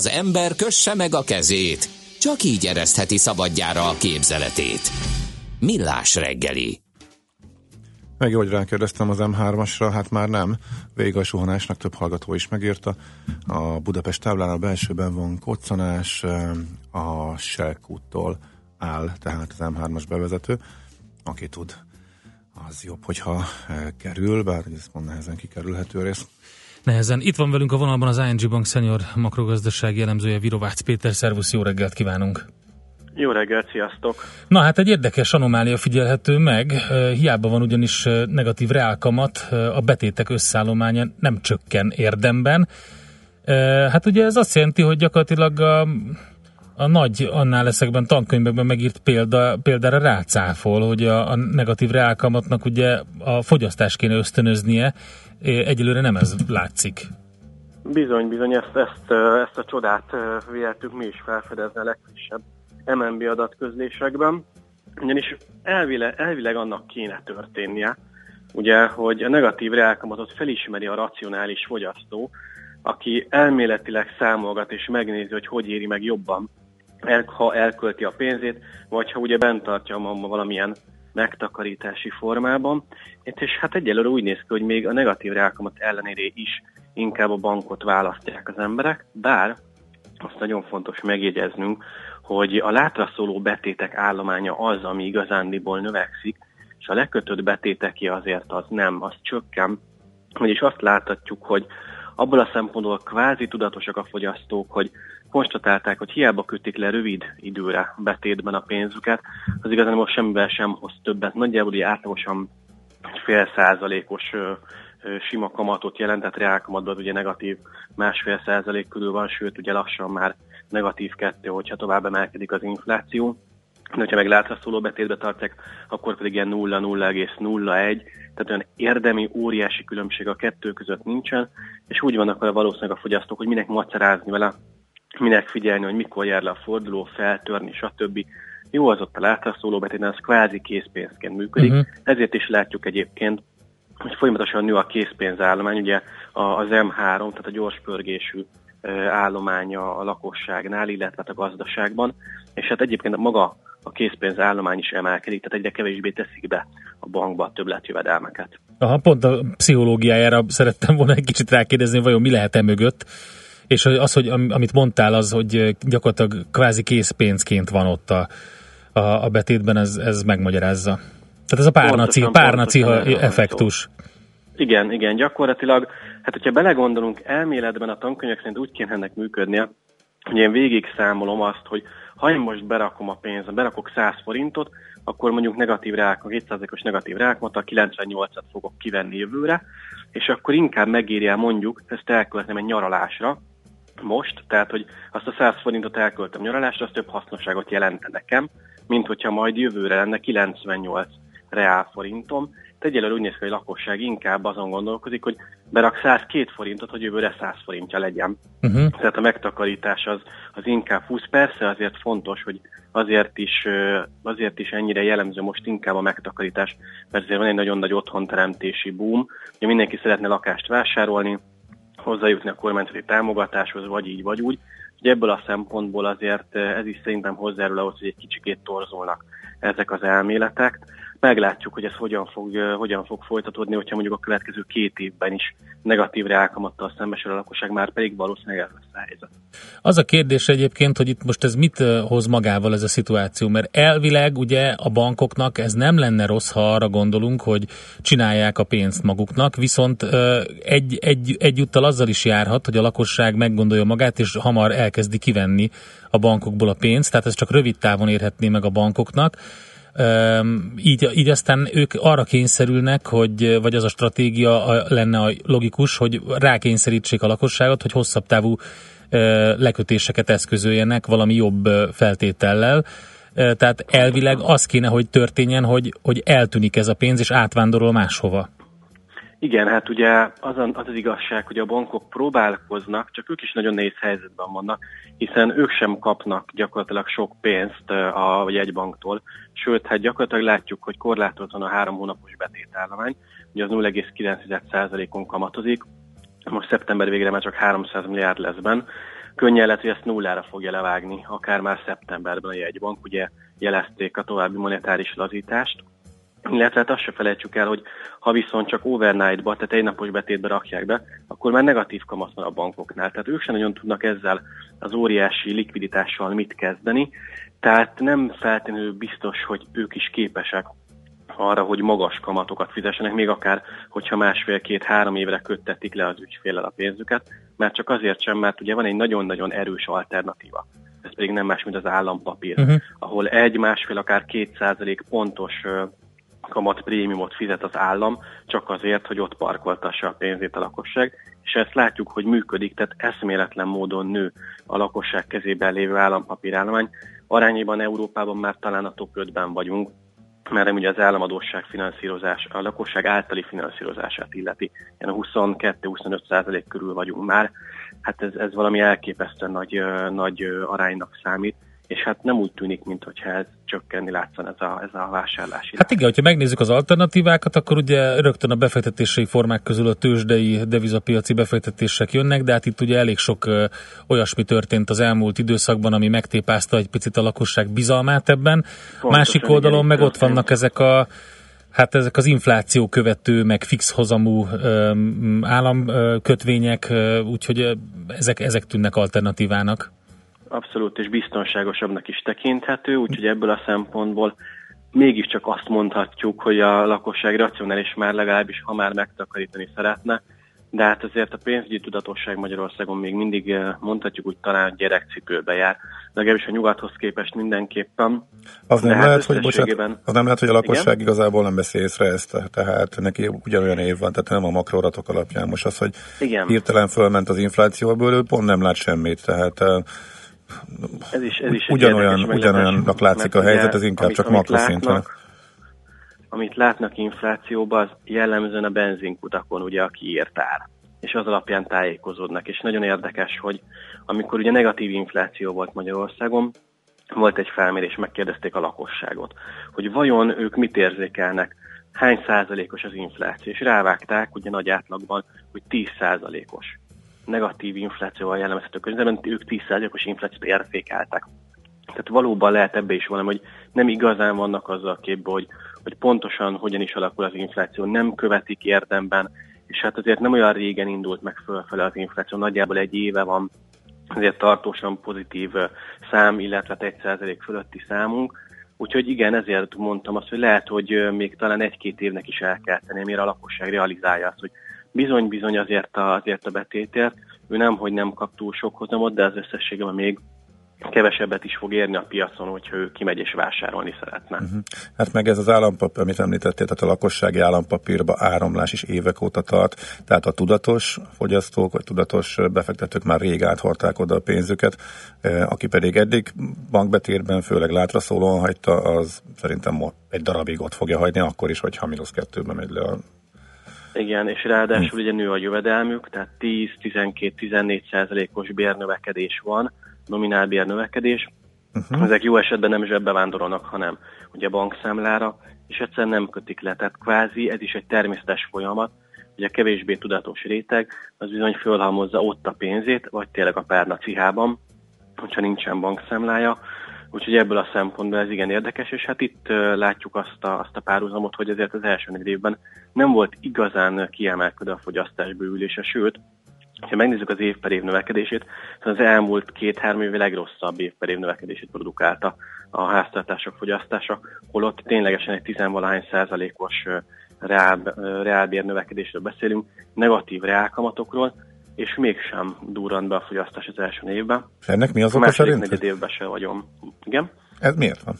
Az ember kösse meg a kezét, csak így eresztheti szabadjára a képzeletét. Millás reggeli. Meg jó, hogy rákérdeztem az M3-asra, hát már nem. Végig a suhanásnak több hallgató is megírta. A Budapest táblán a belsőben van koccanás, eh, a Selkúttól áll, tehát az M3-as bevezető. Aki tud, az jobb, hogyha eh, kerül, bár ez pont nehezen kikerülhető rész. Nehezen. Itt van velünk a vonalban az ING Bank senior makrogazdasági elemzője Virovácz Péter. Szervusz, jó reggelt kívánunk! Jó reggelt, sziasztok! Na hát egy érdekes anomália figyelhető meg, hiába van ugyanis negatív reálkamat, a betétek összeállománya nem csökken érdemben. Hát ugye ez azt jelenti, hogy gyakorlatilag a, a nagy annál leszekben tankönyvekben megírt példa, példára rácáfol, hogy a, a negatív reálkamatnak ugye a fogyasztás kéne ösztönöznie, egyelőre nem ez látszik. Bizony, bizony, ezt, ezt, ezt a csodát véltük mi is felfedezni a legfrissebb MNB adatközlésekben, ugyanis elvileg, elvileg annak kéne történnie, ugye, hogy a negatív reálkamatot felismeri a racionális fogyasztó, aki elméletileg számolgat és megnézi, hogy hogy éri meg jobban, el, ha elkölti a pénzét, vagy ha ugye bent tartja valamilyen megtakarítási formában. És hát egyelőre úgy néz ki, hogy még a negatív reálkamat ellenére is inkább a bankot választják az emberek, bár azt nagyon fontos megjegyeznünk, hogy a látra szóló betétek állománya az, ami igazándiból növekszik, és a lekötött betéteki azért az nem, az csökken. Vagyis azt láthatjuk, hogy abból a szempontból kvázi tudatosak a fogyasztók, hogy konstatálták, hogy hiába kötik le rövid időre betétben a pénzüket, az igazán most semmivel sem hoz többet. Nagyjából ugye átlagosan fél százalékos sima kamatot jelent, tehát reálkamatban ugye negatív másfél százalék körül van, sőt ugye lassan már negatív kettő, hogyha tovább emelkedik az infláció. De hogyha meg látra szóló betétbe tartják, akkor pedig ilyen 0,0,01, tehát olyan érdemi, óriási különbség a kettő között nincsen, és úgy vannak vele valószínűleg a fogyasztók, hogy minek macerázni vele, minek figyelni, hogy mikor jár le a forduló, feltörni, stb. Jó az ott a látra szóló betét, az kvázi készpénzként működik, uh-huh. ezért is látjuk egyébként, hogy folyamatosan nő a készpénzállomány, ugye az M3, tehát a gyorspörgésű állománya a lakosságnál, illetve hát a gazdaságban, és hát egyébként maga a készpénzállomány is emelkedik, tehát egyre kevésbé teszik be a bankba a többletjövedelmeket. Aha, pont a pszichológiájára szerettem volna egy kicsit rákérdezni, vajon mi lehet e mögött, és az, hogy amit mondtál, az, hogy gyakorlatilag kvázi készpénzként van ott a, a, a betétben, ez, ez megmagyarázza. Tehát ez a párnaci, párnaci effektus. Igen, igen, gyakorlatilag, hát hogyha belegondolunk, elméletben a tankönyvek szerint úgy kéne ennek működnie, hogy én végig számolom azt, hogy ha én most berakom a pénzt, berakok 100 forintot, akkor mondjuk negatív rák, 2%-os negatív a 98-at fogok kivenni jövőre, és akkor inkább megéri el mondjuk ezt elkölteni egy nyaralásra, most, tehát hogy azt a 100 forintot elköltöm nyaralásra, az több hasznosságot jelente nekem, mint hogyha majd jövőre lenne 98 reál forintom. Egyelőre úgy néz ki, hogy a lakosság inkább azon gondolkozik, hogy berak 102 forintot, hogy jövőre 100 forintja legyen. Uh-huh. Tehát a megtakarítás az, az inkább 20. Persze azért fontos, hogy azért is, azért is ennyire jellemző most inkább a megtakarítás, mert azért van egy nagyon nagy otthonteremtési boom. Ugye mindenki szeretne lakást vásárolni, hozzájutni a kormányzati támogatáshoz, vagy így, vagy úgy. Ugye ebből a szempontból azért ez is szerintem hozzájárul ahhoz, hogy egy kicsikét torzulnak ezek az elméletek meglátjuk, hogy ez hogyan fog, hogyan fog folytatódni, hogyha mondjuk a következő két évben is negatív reálkamattal szembesül a lakosság, már pedig valószínűleg ez lesz a helyzet. Az a kérdés egyébként, hogy itt most ez mit hoz magával ez a szituáció, mert elvileg ugye a bankoknak ez nem lenne rossz, ha arra gondolunk, hogy csinálják a pénzt maguknak, viszont egy, egy, egyúttal azzal is járhat, hogy a lakosság meggondolja magát, és hamar elkezdi kivenni a bankokból a pénzt, tehát ez csak rövid távon érhetné meg a bankoknak így, így aztán ők arra kényszerülnek, hogy, vagy az a stratégia lenne a logikus, hogy rákényszerítsék a lakosságot, hogy hosszabb távú lekötéseket eszközöljenek valami jobb feltétellel. Tehát elvileg az kéne, hogy történjen, hogy, hogy eltűnik ez a pénz, és átvándorol máshova. Igen, hát ugye az, az az igazság, hogy a bankok próbálkoznak, csak ők is nagyon nehéz helyzetben vannak, hiszen ők sem kapnak gyakorlatilag sok pénzt a jegybanktól, sőt, hát gyakorlatilag látjuk, hogy korlátozóan a három hónapos betétállomány, ugye az 0,9%-on kamatozik, most szeptember végre már csak 300 milliárd lesz benne, könnyen lehet, hogy ezt nullára fogja levágni, akár már szeptemberben a jegybank, ugye jelezték a további monetáris lazítást, illetve hát azt se felejtsük el, hogy ha viszont csak overnight-ba, tehát egy napos betétbe rakják be, akkor már negatív kamat van a bankoknál. Tehát ők sem nagyon tudnak ezzel az óriási likviditással mit kezdeni, tehát nem feltétlenül biztos, hogy ők is képesek arra, hogy magas kamatokat fizessenek, még akár, hogyha másfél-két-három évre köttetik le az ügyféllel a pénzüket, mert csak azért sem, mert ugye van egy nagyon-nagyon erős alternatíva. Ez pedig nem más, mint az állampapír, uh-huh. ahol egy, másfél, akár két százalék pontos kamat prémiumot fizet az állam, csak azért, hogy ott parkoltassa a pénzét a lakosság, és ezt látjuk, hogy működik, tehát eszméletlen módon nő a lakosság kezében lévő állampapírállomány. Arányában Európában már talán a top 5-ben vagyunk, mert ugye az államadóság finanszírozás, a lakosság általi finanszírozását illeti. Ilyen 22-25 százalék körül vagyunk már. Hát ez, ez valami elképesztően nagy, nagy aránynak számít, és hát nem úgy tűnik, mintha ez csökkenni látszan ez a, ez a vásárlás. Hát igen, hogyha megnézzük az alternatívákat, akkor ugye rögtön a befektetési formák közül a tőzsdei devizapiaci befektetések jönnek, de hát itt ugye elég sok ö, olyasmi történt az elmúlt időszakban, ami megtépázta egy picit a lakosság bizalmát ebben. Pontosan, Másik oldalon igen, meg ott vannak ezek a Hát ezek az infláció követő, meg fix hozamú államkötvények, úgyhogy ezek, ezek tűnnek alternatívának. Abszolút és biztonságosabbnak is tekinthető, úgyhogy ebből a szempontból mégiscsak azt mondhatjuk, hogy a lakosság racionális már legalábbis, ha már megtakarítani szeretne, de hát azért a pénzügyi tudatosság Magyarországon még mindig eh, mondhatjuk úgy talán gyerekcipőbe jár, legalábbis a nyugathoz képest mindenképpen. Az nem, hát lehet, hogy, bocsánat, az nem lehet, hogy a lakosság Igen? igazából nem veszi észre ezt, tehát neki ugyanolyan év van, tehát nem a makroratok alapján. Most az, hogy Igen. hirtelen fölment az infláció, abból ő pont nem lát semmit, tehát eh, Ez is, ez is ugyanolyan, ugyanolyannak látszik a helyzet, ez inkább amit- csak makroszinten. Amit látnak inflációban, az jellemzően a benzinkutakon ugye a kiírt ár és az alapján tájékozódnak. És nagyon érdekes, hogy amikor ugye negatív infláció volt Magyarországon, volt egy felmérés, megkérdezték a lakosságot, hogy vajon ők mit érzékelnek, hány százalékos az infláció, és rávágták ugye nagy átlagban, hogy 10 százalékos negatív inflációval jellemezhető környezetben, ők 10 százalékos inflációt értékeltek. Tehát valóban lehet ebbe is valami, hogy nem igazán vannak azzal a képben, hogy, hogy pontosan hogyan is alakul az infláció, nem követik érdemben, és hát azért nem olyan régen indult meg fölfele az infláció, nagyjából egy éve van azért tartósan pozitív szám, illetve hát 1% fölötti számunk. Úgyhogy igen, ezért mondtam azt, hogy lehet, hogy még talán egy-két évnek is el kell tenni, mire a lakosság realizálja azt, hogy bizony-bizony azért a, azért a betétért, ő nem, hogy nem kap túl sok hozamot, de az összességében még kevesebbet is fog érni a piacon, hogyha ő kimegy és vásárolni szeretne. Uh-huh. Hát meg ez az állampapír, amit említettél, tehát a lakossági állampapírba áramlás is évek óta tart, tehát a tudatos fogyasztók, vagy tudatos befektetők már rég áthordták oda a pénzüket, Eh, aki pedig eddig bankbetérben főleg látra szólóan hagyta, az szerintem egy darabig ott fogja hagyni, akkor is, hogyha mínusz kettőbe megy le a Igen, és ráadásul ugye nő a jövedelmük, tehát 10-12-14 százalékos bérnövekedés van, nominál bérnövekedés. Uh-huh. Ezek jó esetben nem zsebbe vándorolnak, hanem ugye bankszámlára, és egyszerűen nem kötik le. Tehát kvázi ez is egy természetes folyamat, hogy a kevésbé tudatos réteg az bizony fölhalmozza ott a pénzét, vagy tényleg a párna cihában, hogyha nincsen bankszámlája. Úgyhogy ebből a szempontból ez igen érdekes, és hát itt látjuk azt a, azt a párhuzamot, hogy azért az első négy évben nem volt igazán kiemelkedő a fogyasztás bővülése, sőt, ha megnézzük az év per év növekedését, az elmúlt két-három év legrosszabb év per év növekedését produkálta a háztartások fogyasztása, holott ténylegesen egy tizenvalahány százalékos reál, reálbér növekedésről beszélünk, negatív reálkamatokról, és mégsem durrant be a fogyasztás az első évben. Ennek mi az oka szerint? negyed évben se vagyom. Igen? Ez miért van?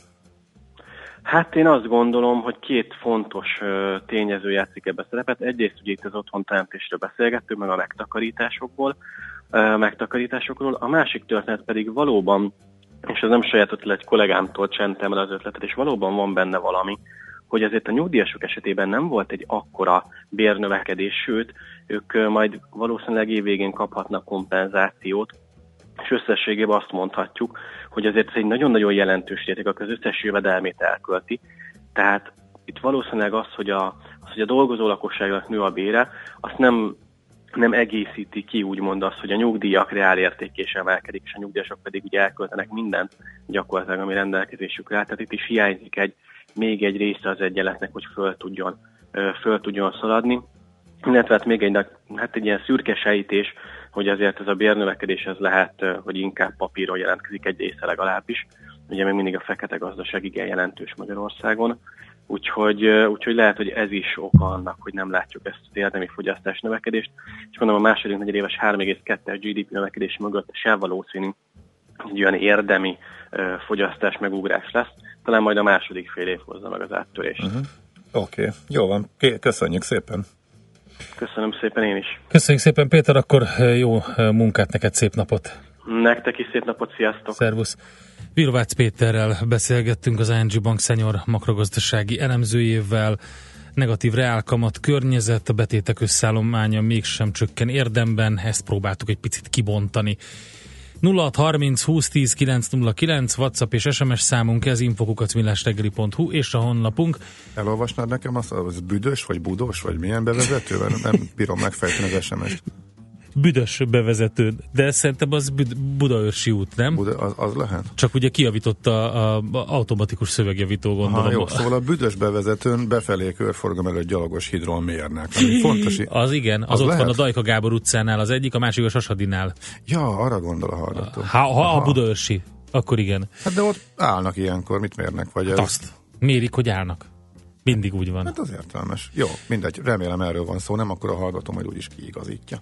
Hát én azt gondolom, hogy két fontos tényező játszik ebbe szerepet. Egyrészt ugye itt az otthonteremtésről beszélgettünk, meg a megtakarításokból, megtakarításokról. A másik történet pedig valóban, és ez nem saját ötlet, egy kollégámtól csentem el az ötletet, és valóban van benne valami, hogy azért a nyugdíjasok esetében nem volt egy akkora bérnövekedés, sőt, ők majd valószínűleg évvégén kaphatnak kompenzációt, és összességében azt mondhatjuk, hogy azért ez egy nagyon-nagyon jelentős réteg, aki az összes jövedelmét elkölti. Tehát itt valószínűleg az, hogy a, az, hogy a dolgozó lakosságnak nő a bére, azt nem nem egészíti ki úgymond azt, hogy a nyugdíjak reálérték és emelkedik, és a nyugdíjasok pedig ugye elköltenek mindent gyakorlatilag, ami rendelkezésükre áll. Tehát itt is hiányzik egy, még egy része az egyenletnek, hogy föl tudjon, föl tudjon szaladni. Illetve hát még egy, hát egy ilyen szürke sejtés, hogy azért ez a bérnövekedés ez lehet, hogy inkább papíron jelentkezik egy része legalábbis. Ugye még mindig a fekete gazdaság igen jelentős Magyarországon. Úgyhogy, úgyhogy lehet, hogy ez is oka annak, hogy nem látjuk ezt az érdemi fogyasztás növekedést. És mondom, a második negyedéves 3,2-es GDP növekedés mögött sem valószínű, hogy olyan érdemi fogyasztás megugrás lesz. Talán majd a második fél év hozza meg az áttörést. Uh-huh. Oké, okay. jó van. Köszönjük szépen. Köszönöm szépen én is. Köszönjük szépen, Péter, akkor eh, jó eh, munkát neked, szép napot! Nektek is szép napot, sziasztok! Szervusz! Virvács Péterrel beszélgettünk az ING Bank senior makrogazdasági elemzőjével. Negatív reálkamat környezet, a betétek összeállománya mégsem csökken érdemben, ezt próbáltuk egy picit kibontani. 0630 2010 909 WhatsApp és SMS számunk, ez infokukacmillástegeli.hu és a honlapunk. Elolvasnád nekem azt, az büdös, vagy budos, vagy milyen bevezető? Mert nem bírom megfejteni az SMS-t. Büdös bevezető, de szerintem az Bud- Budaörsi út, nem? Buda, az, az lehet? Csak ugye kijavította a, a automatikus szövegjavító gondolom. Aha, jó, szóval a büdös bevezetőn befelé körforgam előtt gyalogos hidról mérnek. Ami <laughs> fontos, Az igen, az, Az ott lehet? van a Dajka Gábor utcánál az egyik, a másik a Sasadinál. ja, arra gondol a hallgató. Ha, ha a Aha. Budaörsi, akkor igen. Hát de ott állnak ilyenkor, mit mérnek? Vagy ez? Azt. Mérik, hogy állnak. Mindig úgy van. Hát az értelmes. Jó, mindegy, remélem erről van szó, nem akkor a hallgató majd úgyis kiigazítja.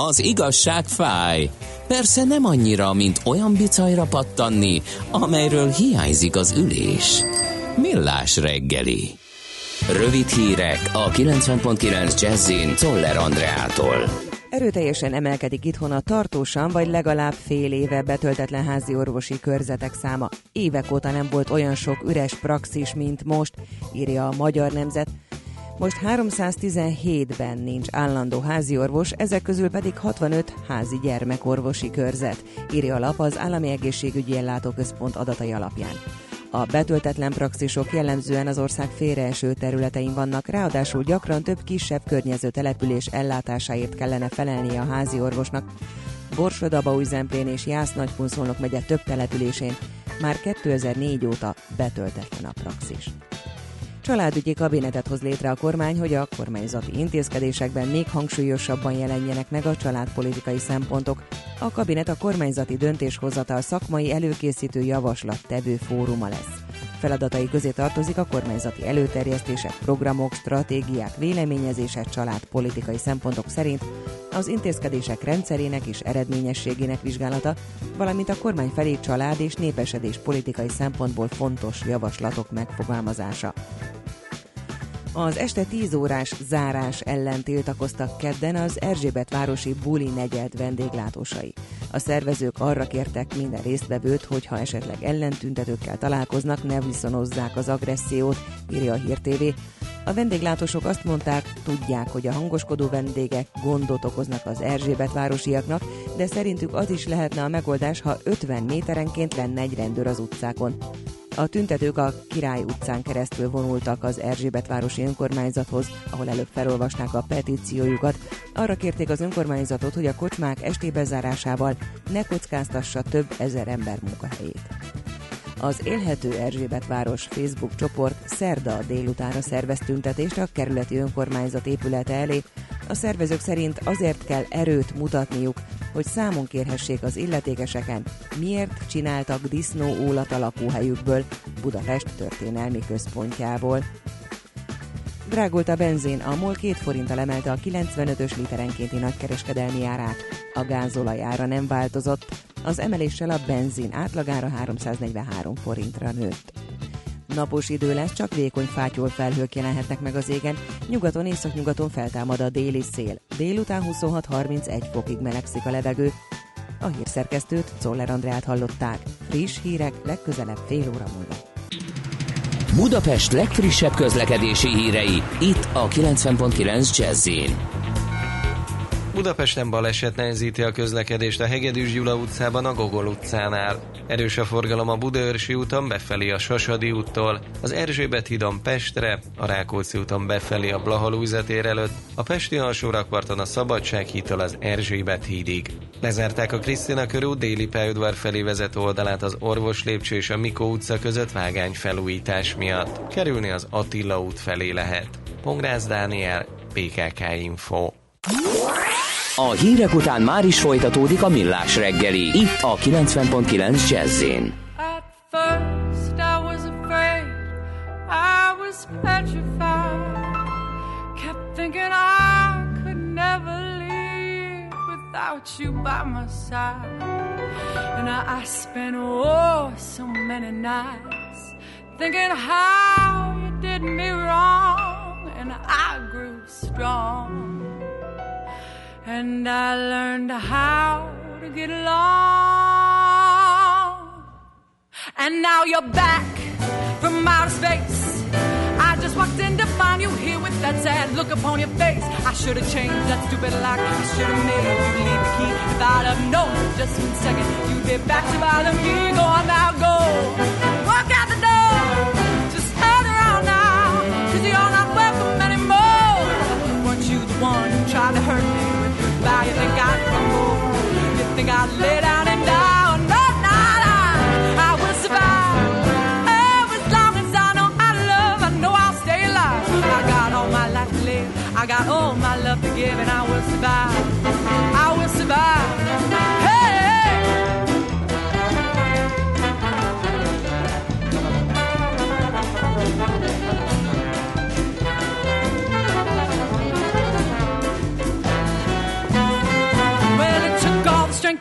Az igazság fáj. Persze nem annyira, mint olyan bicajra pattanni, amelyről hiányzik az ülés. Millás reggeli. Rövid hírek a 90.9 Jazzin Toller Andreától. Erőteljesen emelkedik itthon a tartósan vagy legalább fél éve betöltetlen házi orvosi körzetek száma. Évek óta nem volt olyan sok üres praxis, mint most, írja a Magyar Nemzet. Most 317-ben nincs állandó házi orvos, ezek közül pedig 65 házi gyermekorvosi körzet, írja a lap az Állami Egészségügyi Ellátóközpont adatai alapján. A betöltetlen praxisok jellemzően az ország félreeső területein vannak, ráadásul gyakran több kisebb környező település ellátásáért kellene felelnie a házi orvosnak. Borsod-Abaúj-Zemplén és Jász-Nagykunszolnok megye több településén már 2004 óta betöltetlen a praxis. Családügyi kabinetet hoz létre a kormány, hogy a kormányzati intézkedésekben még hangsúlyosabban jelenjenek meg a családpolitikai szempontok. A kabinet a kormányzati döntéshozatal szakmai előkészítő javaslat tevő fóruma lesz. Feladatai közé tartozik a kormányzati előterjesztések, programok, stratégiák véleményezése családpolitikai szempontok szerint, az intézkedések rendszerének és eredményességének vizsgálata, valamint a kormány felé család és népesedés politikai szempontból fontos javaslatok megfogalmazása. Az este 10 órás zárás ellen tiltakoztak kedden az Erzsébet városi Buli negyed vendéglátósai. A szervezők arra kértek minden résztvevőt, hogy ha esetleg ellentüntetőkkel találkoznak, ne viszonozzák az agressziót, írja a Hír TV. A vendéglátósok azt mondták, tudják, hogy a hangoskodó vendégek gondot okoznak az Erzsébet városiaknak, de szerintük az is lehetne a megoldás, ha 50 méterenként lenne egy rendőr az utcákon. A tüntetők a Király utcán keresztül vonultak az Erzsébetvárosi önkormányzathoz, ahol előbb felolvasták a petíciójukat. Arra kérték az önkormányzatot, hogy a kocsmák esti bezárásával ne kockáztassa több ezer ember munkahelyét. Az Élhető Erzsébet város Facebook csoport szerda délutánra szervez tüntetést a kerületi önkormányzat épülete elé. A szervezők szerint azért kell erőt mutatniuk, hogy számon kérhessék az illetékeseken, miért csináltak disznó ólat a lakóhelyükből Budapest történelmi központjából. Drágult a benzin, a MOL 2 forinttal emelte a 95-ös literenkénti nagykereskedelmi árát. A gázolaj ára nem változott, az emeléssel a benzin átlagára 343 forintra nőtt. Napos idő lesz, csak vékony fátyol felhők jelenhetnek meg az égen, nyugaton északnyugaton feltámad a déli szél. Délután 26-31 fokig melegszik a levegő. A hírszerkesztőt, Czoller Andrát hallották. Friss hírek legközelebb fél óra múlva. Budapest legfrissebb közlekedési hírei, itt a 90.9 jazz Budapesten baleset nehezíti a közlekedést a Hegedűs Gyula utcában a Gogol utcánál. Erős a forgalom a Budaörsi úton befelé a Sasadi úttól, az Erzsébet hídon Pestre, a Rákóczi úton befelé a Blahalújzetér előtt, a Pesti alsórakparton a Szabadság hídtól az Erzsébet hídig. Lezárták a Krisztina körút déli pályaudvar felé vezető oldalát az Orvos lépcső és a Mikó utca között vágány felújítás miatt. Kerülni az Attila út felé lehet. Pongrász Dániel, PKK Info. A hírek után már is folytatódik a millás reggeli. Itt a 90.9 jazz At first I was afraid, I was petrified. Kept thinking I could never leave without you by my side. And I, I spent oh so many nights thinking how you did me wrong, and I grew strong. And I learned how to get along. And now you're back from outer space. I just walked in to find you here with that sad look upon your face. I should have changed that stupid lock. I should have made you leave the key. If I'd have known just one second, you'd be back to bother me. Go on now, go. Walk out the door. You think I'd crumble? You think I'd lay down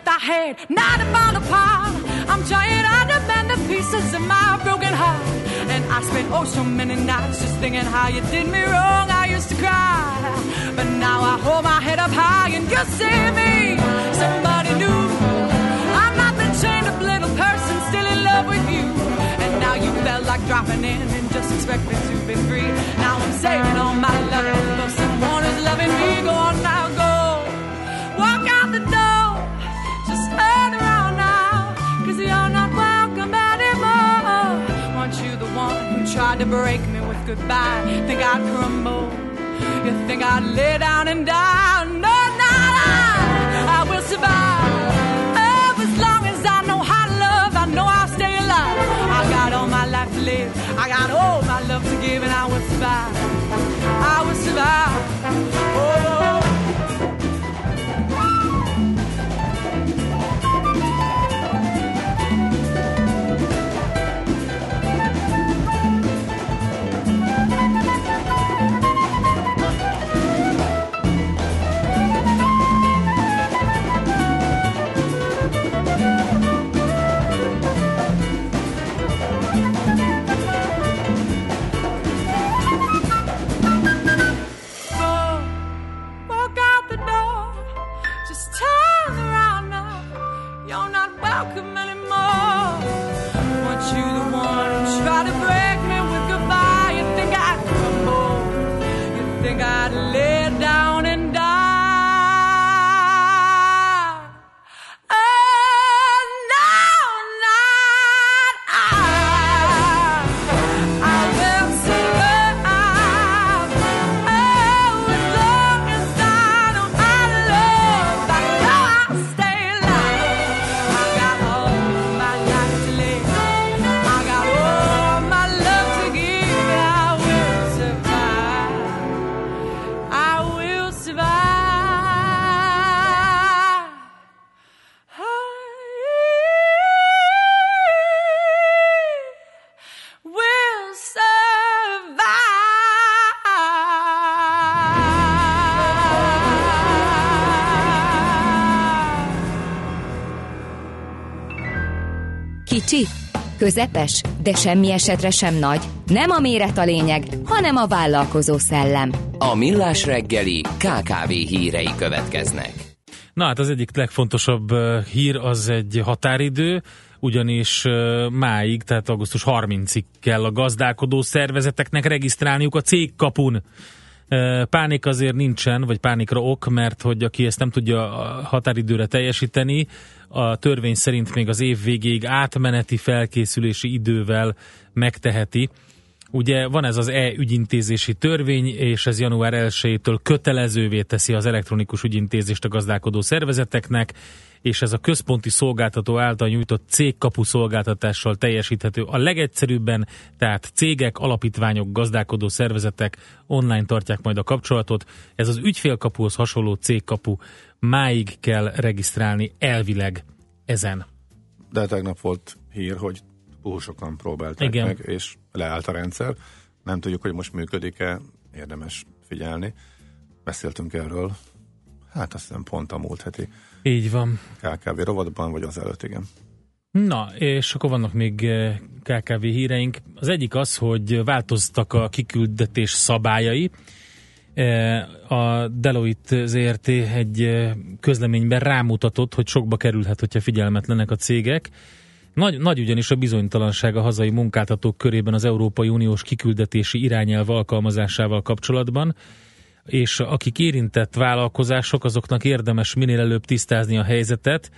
strength I had not to fall apart. I'm trying to mend the pieces of my broken heart. And I spent oh so many nights just thinking how you did me wrong. I used to cry, but now I hold my head up high and you see me, somebody new. I'm not the chained up little person still in love with you. And now you felt like dropping in and just expect expecting to be free. Now I'm saving all my love for someone who's loving me. Go on now, to break me with goodbye? Think I'd crumble? You think I'd lay down and die? No, no, no. I will survive. Oh, as long as I know how to love, I know I'll stay alive. I got all my life to live. I got all my love to give, and I will survive. I will survive. Közepes, de semmi esetre sem nagy. Nem a méret a lényeg, hanem a vállalkozó szellem. A millás reggeli KKV hírei következnek. Na hát az egyik legfontosabb hír az egy határidő, ugyanis máig, tehát augusztus 30-ig kell a gazdálkodó szervezeteknek regisztrálniuk a cégkapun Pánik azért nincsen, vagy pánikra ok, mert hogy aki ezt nem tudja határidőre teljesíteni, a törvény szerint még az év végéig átmeneti felkészülési idővel megteheti. Ugye van ez az e-ügyintézési törvény, és ez január 1-től kötelezővé teszi az elektronikus ügyintézést a gazdálkodó szervezeteknek, és ez a központi szolgáltató által nyújtott cégkapu szolgáltatással teljesíthető a legegyszerűbben, tehát cégek, alapítványok, gazdálkodó szervezetek online tartják majd a kapcsolatot. Ez az ügyfélkapuhoz hasonló cégkapu máig kell regisztrálni elvileg ezen. De tegnap volt hír, hogy túl sokan próbálták Igen. meg, és leállt a rendszer. Nem tudjuk, hogy most működik-e, érdemes figyelni. Beszéltünk erről, hát azt hiszem pont a múlt heti Így van. KKV rovatban, vagy az előtt, igen. Na, és akkor vannak még eh, KKV híreink. Az egyik az, hogy változtak a kiküldetés szabályai. Eh, A Deloitte ZRT egy eh, közleményben rámutatott, hogy sokba kerülhet, hogyha figyelmetlenek a cégek. Nagy, nagy ugyanis a bizonytalanság a hazai munkáltatók körében az Európai Uniós kiküldetési irányelv alkalmazásával kapcsolatban, és akik érintett vállalkozások, azoknak érdemes minél előbb tisztázni a helyzetet,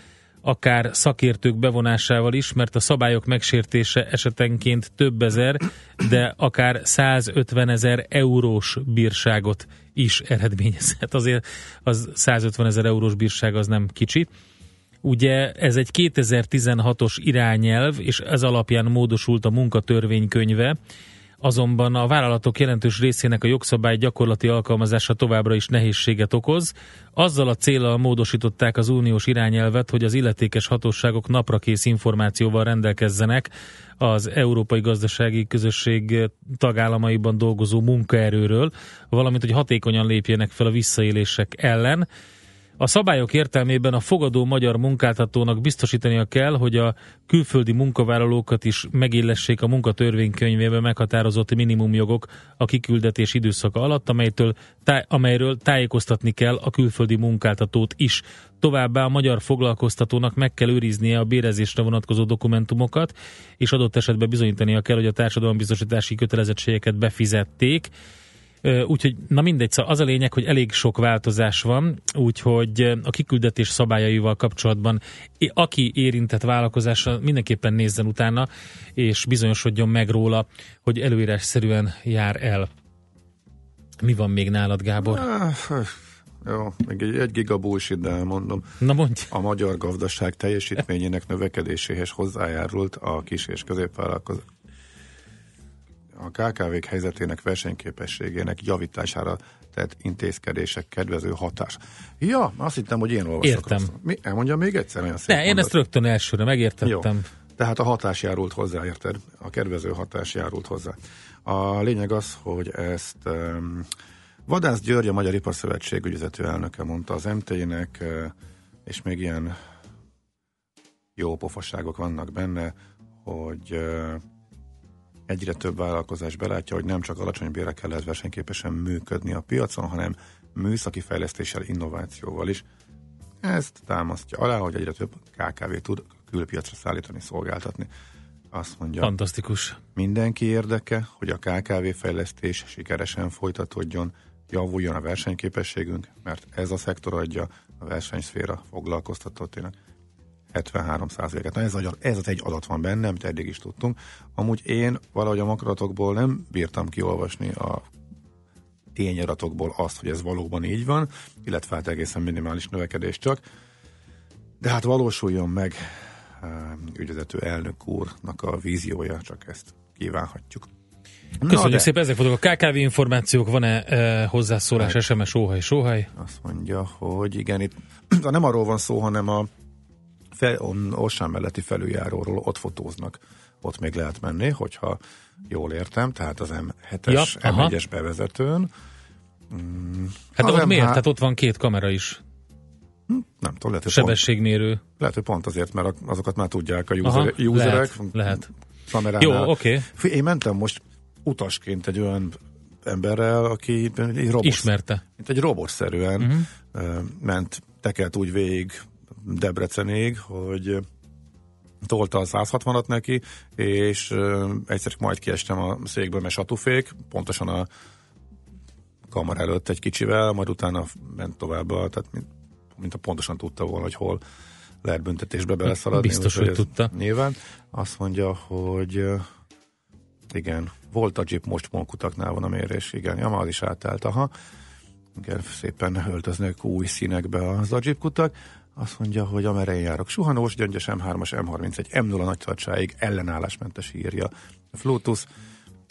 akár szakértők bevonásával is, mert a szabályok megsértése esetenként több ezer, de akár 150 ezer eurós bírságot is eredményezhet. Azért az 150 ezer eurós bírság az nem kicsi. Ugye ez egy 2016-os irányelv, és ez alapján módosult a munkatörvénykönyve, azonban a vállalatok jelentős részének a jogszabály gyakorlati alkalmazása továbbra is nehézséget okoz. Azzal a célral módosították az uniós irányelvet, hogy az illetékes hatóságok naprakész információval rendelkezzenek az Európai Gazdasági Közösség tagállamaiban dolgozó munkaerőről, valamint hogy hatékonyan lépjenek fel a visszaélések ellen. A szabályok értelmében a fogadó magyar munkáltatónak biztosítania kell, hogy a külföldi munkavállalókat is megillessék a munkatörvénykönyvében meghatározott minimumjogok a kiküldetés időszaka alatt, amelytől, táj, amelyről tájékoztatni kell a külföldi munkáltatót is. Továbbá a magyar foglalkoztatónak meg kell őriznie a bérezésre vonatkozó dokumentumokat, és adott esetben bizonyítania kell, hogy a társadalombiztosítási kötelezettségeket befizették. Úgyhogy, na mindegy, szóval az a lényeg, hogy elég sok változás van, úgyhogy a kiküldetés szabályaival kapcsolatban aki érintett vállalkozásra mindenképpen nézzen utána, és bizonyosodjon meg róla, hogy előírásszerűen jár el. Mi van még nálad, Gábor? Jó, még egy, egy giga bullshit, de elmondom. Na mondj. A magyar gazdaság teljesítményének növekedéséhez hozzájárult a kis és középvállalkozás. A KKV-k helyzetének versenyképességének javítására tett intézkedések kedvező hatás. Ja, azt hittem, hogy én olvasok. Értem. rosszul. Mi? Elmondja még egyszer? Olyan szép Ne, én ezt rögtön elsőre megértettem. Jó. Tehát a hatás járult hozzá, érted? A kedvező hatás járult hozzá. A lényeg az, hogy ezt um, Vadász György, a Magyar Iparszövetség ügyvezető elnöke mondta az MT-nek, uh, és még ilyen jó pofaságok vannak benne, hogy uh, egyre több vállalkozás belátja, hogy nem csak alacsony bérekkel lehet versenyképesen működni a piacon, hanem műszaki fejlesztéssel, innovációval is. Ezt támasztja alá, hogy egyre több KKV tud külpiacra szállítani, szolgáltatni. Azt mondja, Fantasztikus. mindenki érdeke, hogy a KKV fejlesztés sikeresen folytatódjon, javuljon a versenyképességünk, mert ez a szektor adja a versenyszféra foglalkoztatottének 73%-et. Na ez, ez az egy adat van bennem, amit eddig is tudtunk. Amúgy én valahogy a makaratokból nem bírtam kiolvasni a tényadatokból azt, hogy ez valóban így van, illetve hát egészen minimális növekedés csak. De hát valósuljon meg eh, ügyvezető elnök úrnak a víziója, csak ezt kívánhatjuk. Köszönjük de- szépen, ezek voltak a KKV információk, van-e e, hozzászólás, SMS, óhaj, sóhaj? Azt mondja, hogy igen, itt <clears throat> nem arról van szó, hanem a fel, on- Orsán melletti felüljáróról ott fotóznak. Ott még lehet menni, hogyha jól értem, tehát az M7-es, Ja, ja, aha. M1-es bevezetőn. Mm, Hát ott miért? M3 Hát ott van két kamera is. Nem tudom, lehet, hogy, pont, Sebességmérő. lehet, hogy pont azért, mert azokat már tudják a Aha, user, userek. lehet, lehet. kameránál. Jó, oké. Fú, Én mentem most utasként egy olyan emberrel, aki egy robot, Ismerte. mint egy robotszerűen uh-huh. ment, tekelt úgy végig Debrecenig, hogy ö, tolta a 160-at neki, és uh, egyszer majd kiestem a székből, mert satufék, pontosan a kamar előtt egy kicsivel, majd utána ment tovább, tehát mint, mint a pontosan tudta volna, hogy hol lehet büntetésbe beleszaladni. Biztos, hogy tudta. Nyilván. Azt mondja, hogy ö, igen, volt a Jeep most molkutaknál van a mérés, igen, ja, az is átállt, aha. Igen, szépen öltöznek új színekbe az a Jeep kutak. Azt mondja, hogy amerre én járok. Suhanós, gyöngyös M3-as, M31, M0 nagytartsáig ellenállásmentes írja. Flutus,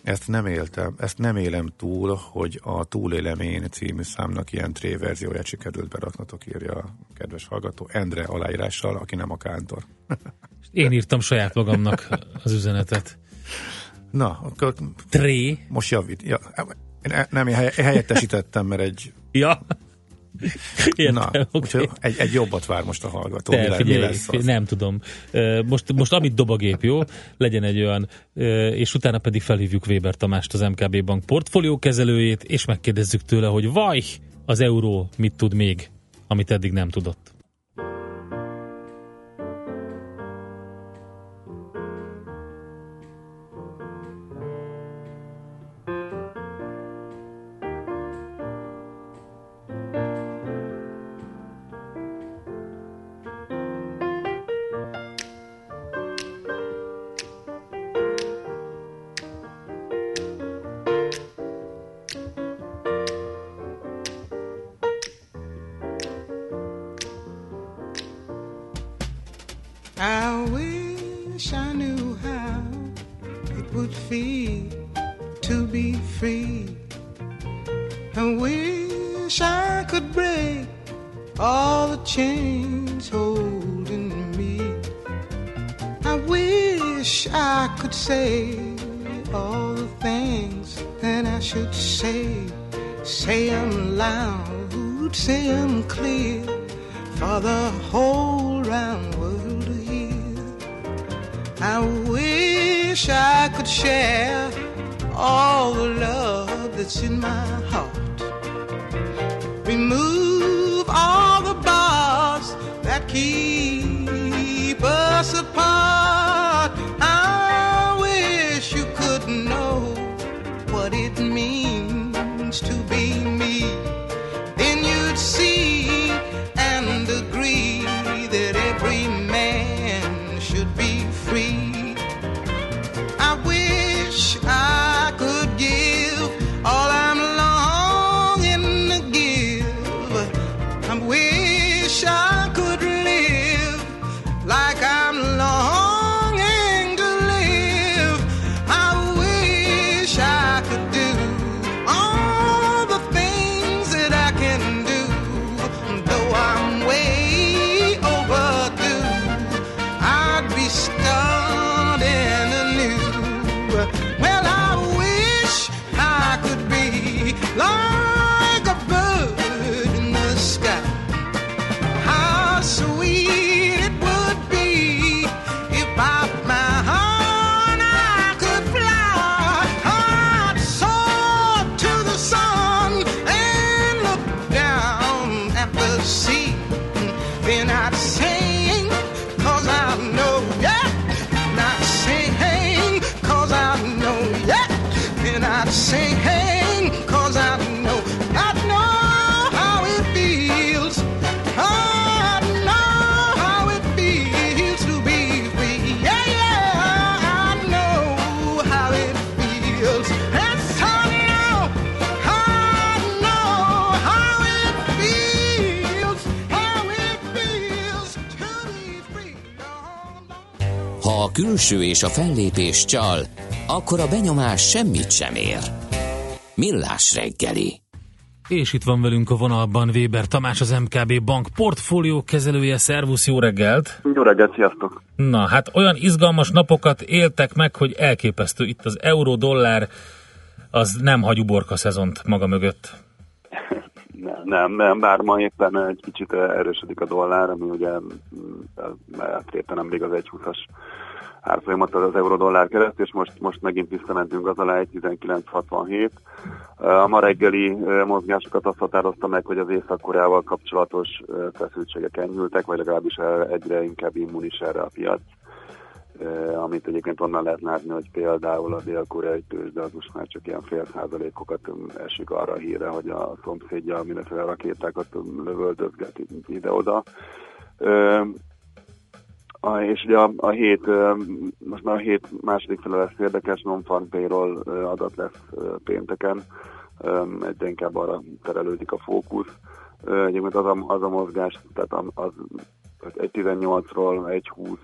ezt nem éltem, ezt nem élem túl, hogy a Túlélem én című számnak ilyen tré verzióját sikerült beraknatok, írja a kedves hallgató Endre aláírással, aki nem a kántor. <laughs> Én írtam saját magamnak az üzenetet. Na, akkor Tré. most javít. Ja, e- nem, én helye- helyettesítettem, mert egy Ja. <laughs> Értem, Na, úgyhogy egy, egy jobbat vár most a hallgató. Te, mi, le, mi figyelj, lesz az? nem tudom. Most, most amit dob a gép, jó? Legyen egy olyan, és utána pedig felhívjuk Weber Tamást, az MKB Bank portfólió kezelőjét, és megkérdezzük tőle, hogy vaj, az euró mit tud még, amit eddig nem tudott. A külső és a fellépés csal, akkor a benyomás semmit sem ér. Millás reggeli. És itt van velünk a vonalban Weber Tamás, az MKB Bank portfólió kezelője. Szervusz, jó reggelt! Jó reggelt, sziasztok! Na, hát olyan izgalmas napokat éltek meg, hogy elképesztő. Itt az euró-dollár az nem hagy uborka szezont maga mögött. Nem, nem, nem, bár ma éppen egy kicsit erősödik a dollár, ami ugye éppen nemrég az 1,20-as árfolyamat az euró-dollár kereszt, és most, most megint visszamentünk az alá 1,1967. A ma reggeli mozgásokat azt határozta meg, hogy az Észak-Koreával kapcsolatos feszültségek enyhültek, vagy legalábbis egyre inkább immunis erre a piac. amit egyébként onnan lehet látni, hogy például a dél-koreai tőzsde az most már csak ilyen fél százalékokat esik arra híre, hogy a szomszédja mindenféle rakétákat lövöldözget ide-oda. A, és ugye a, a hét, most már a hét második fele lesz érdekes, non-farm payroll adat lesz pénteken, egyre inkább arra terelődik a fókusz. Egyébként az a, az a mozgás, tehát az, az egy 18-ról egy 20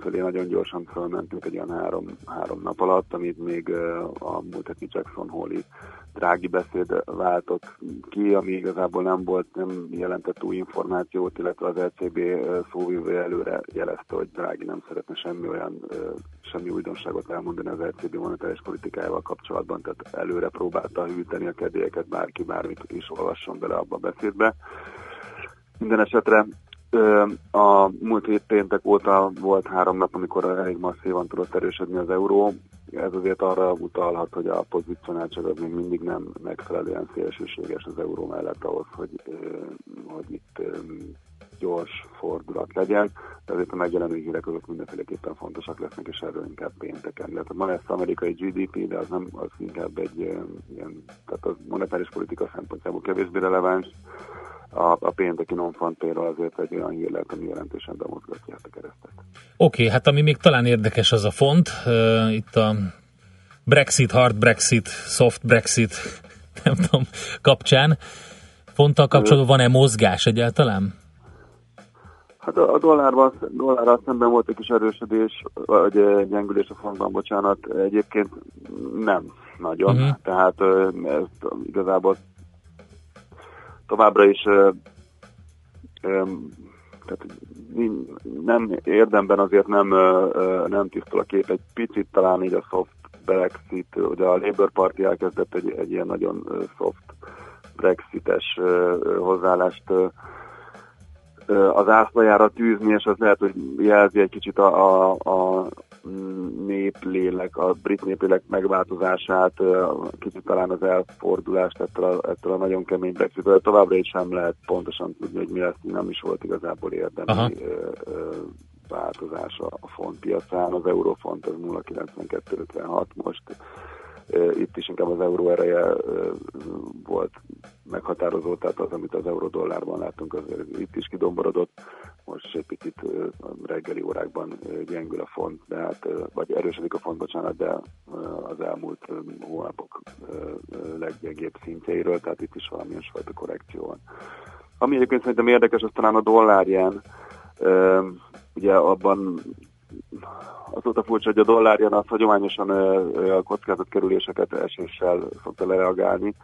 fölé nagyon gyorsan fölmentünk egy olyan három, három nap alatt, amit még a múlt heti Jackson Hole-i drági beszéd váltott ki, ami igazából nem volt, nem jelentett új információt, illetve az LCB ö, szóvivő előre jelezte, hogy drági nem szeretne semmi olyan, semmi újdonságot elmondani az LCB monetáris politikájával kapcsolatban, tehát előre próbálta hűteni a kedélyeket, bárki bármit is olvasson bele abba a beszédbe. Minden esetre A múlt hét péntek óta volt három nap, amikor elég masszívan tudott erősödni az euró. Ez azért arra utalhat, hogy a pozícionáltság az még mindig nem megfelelően szélsőséges az euró mellett ahhoz, hogy, hogy itt gyors fordulat legyen, de azért a megjelenő hírek azok mindenféleképpen fontosak lesznek, és erről inkább pénteken. Illetve ma lesz amerikai GDP, de az nem az inkább egy ilyen, tehát az monetáris politika szempontjából kevésbé releváns, a, a pénteki non azért egy olyan hír lehet, ami jelentősen bemozgatja ezt a keresztet. Oké, okay, hát ami még talán érdekes az a font, uh, itt a Brexit, hard Brexit, soft Brexit, <laughs> nem tudom, kapcsán. Fonttal kapcsolatban van-e mozgás egyáltalán? Hát a, a dollárban, dollárral szemben volt egy kis erősödés, vagy gyengülés a fontban, bocsánat, egyébként nem nagyon. Uh-huh. Tehát ö, ez igazából továbbra is tehát nem érdemben azért nem, ö, nem tisztul a kép, egy picit talán így a soft Brexit, ugye a Labour Party elkezdett egy, egy ilyen nagyon soft Brexites hozzáállást az ászlajára tűzni, és az lehet, hogy jelzi egy kicsit a, a, a néplélek, a brit néplélek megváltozását, kicsit talán az elfordulást ettől a, ettől a nagyon kemény Brexitből. Továbbra is sem lehet pontosan tudni, hogy mi lesz, nem is volt igazából Aha. érdemi ö, változás a font piacán. Az eurofont az 0,9256 most. Itt is inkább az euró ereje volt meghatározó, tehát az, amit az euró-dollárban látunk, azért itt is kidomborodott. Most egy picit reggeli órákban gyengül a font, de hát, vagy erősödik a font, bocsánat, de az elmúlt hónapok leggyengébb szintjeiről, tehát itt is valamilyen fajta korrekció van. Ami egyébként szerintem érdekes, az talán a dollárján, ugye abban azóta furcsa, hogy a dollárján az hagyományosan a kockázatkerüléseket eséssel szokta lereagálni,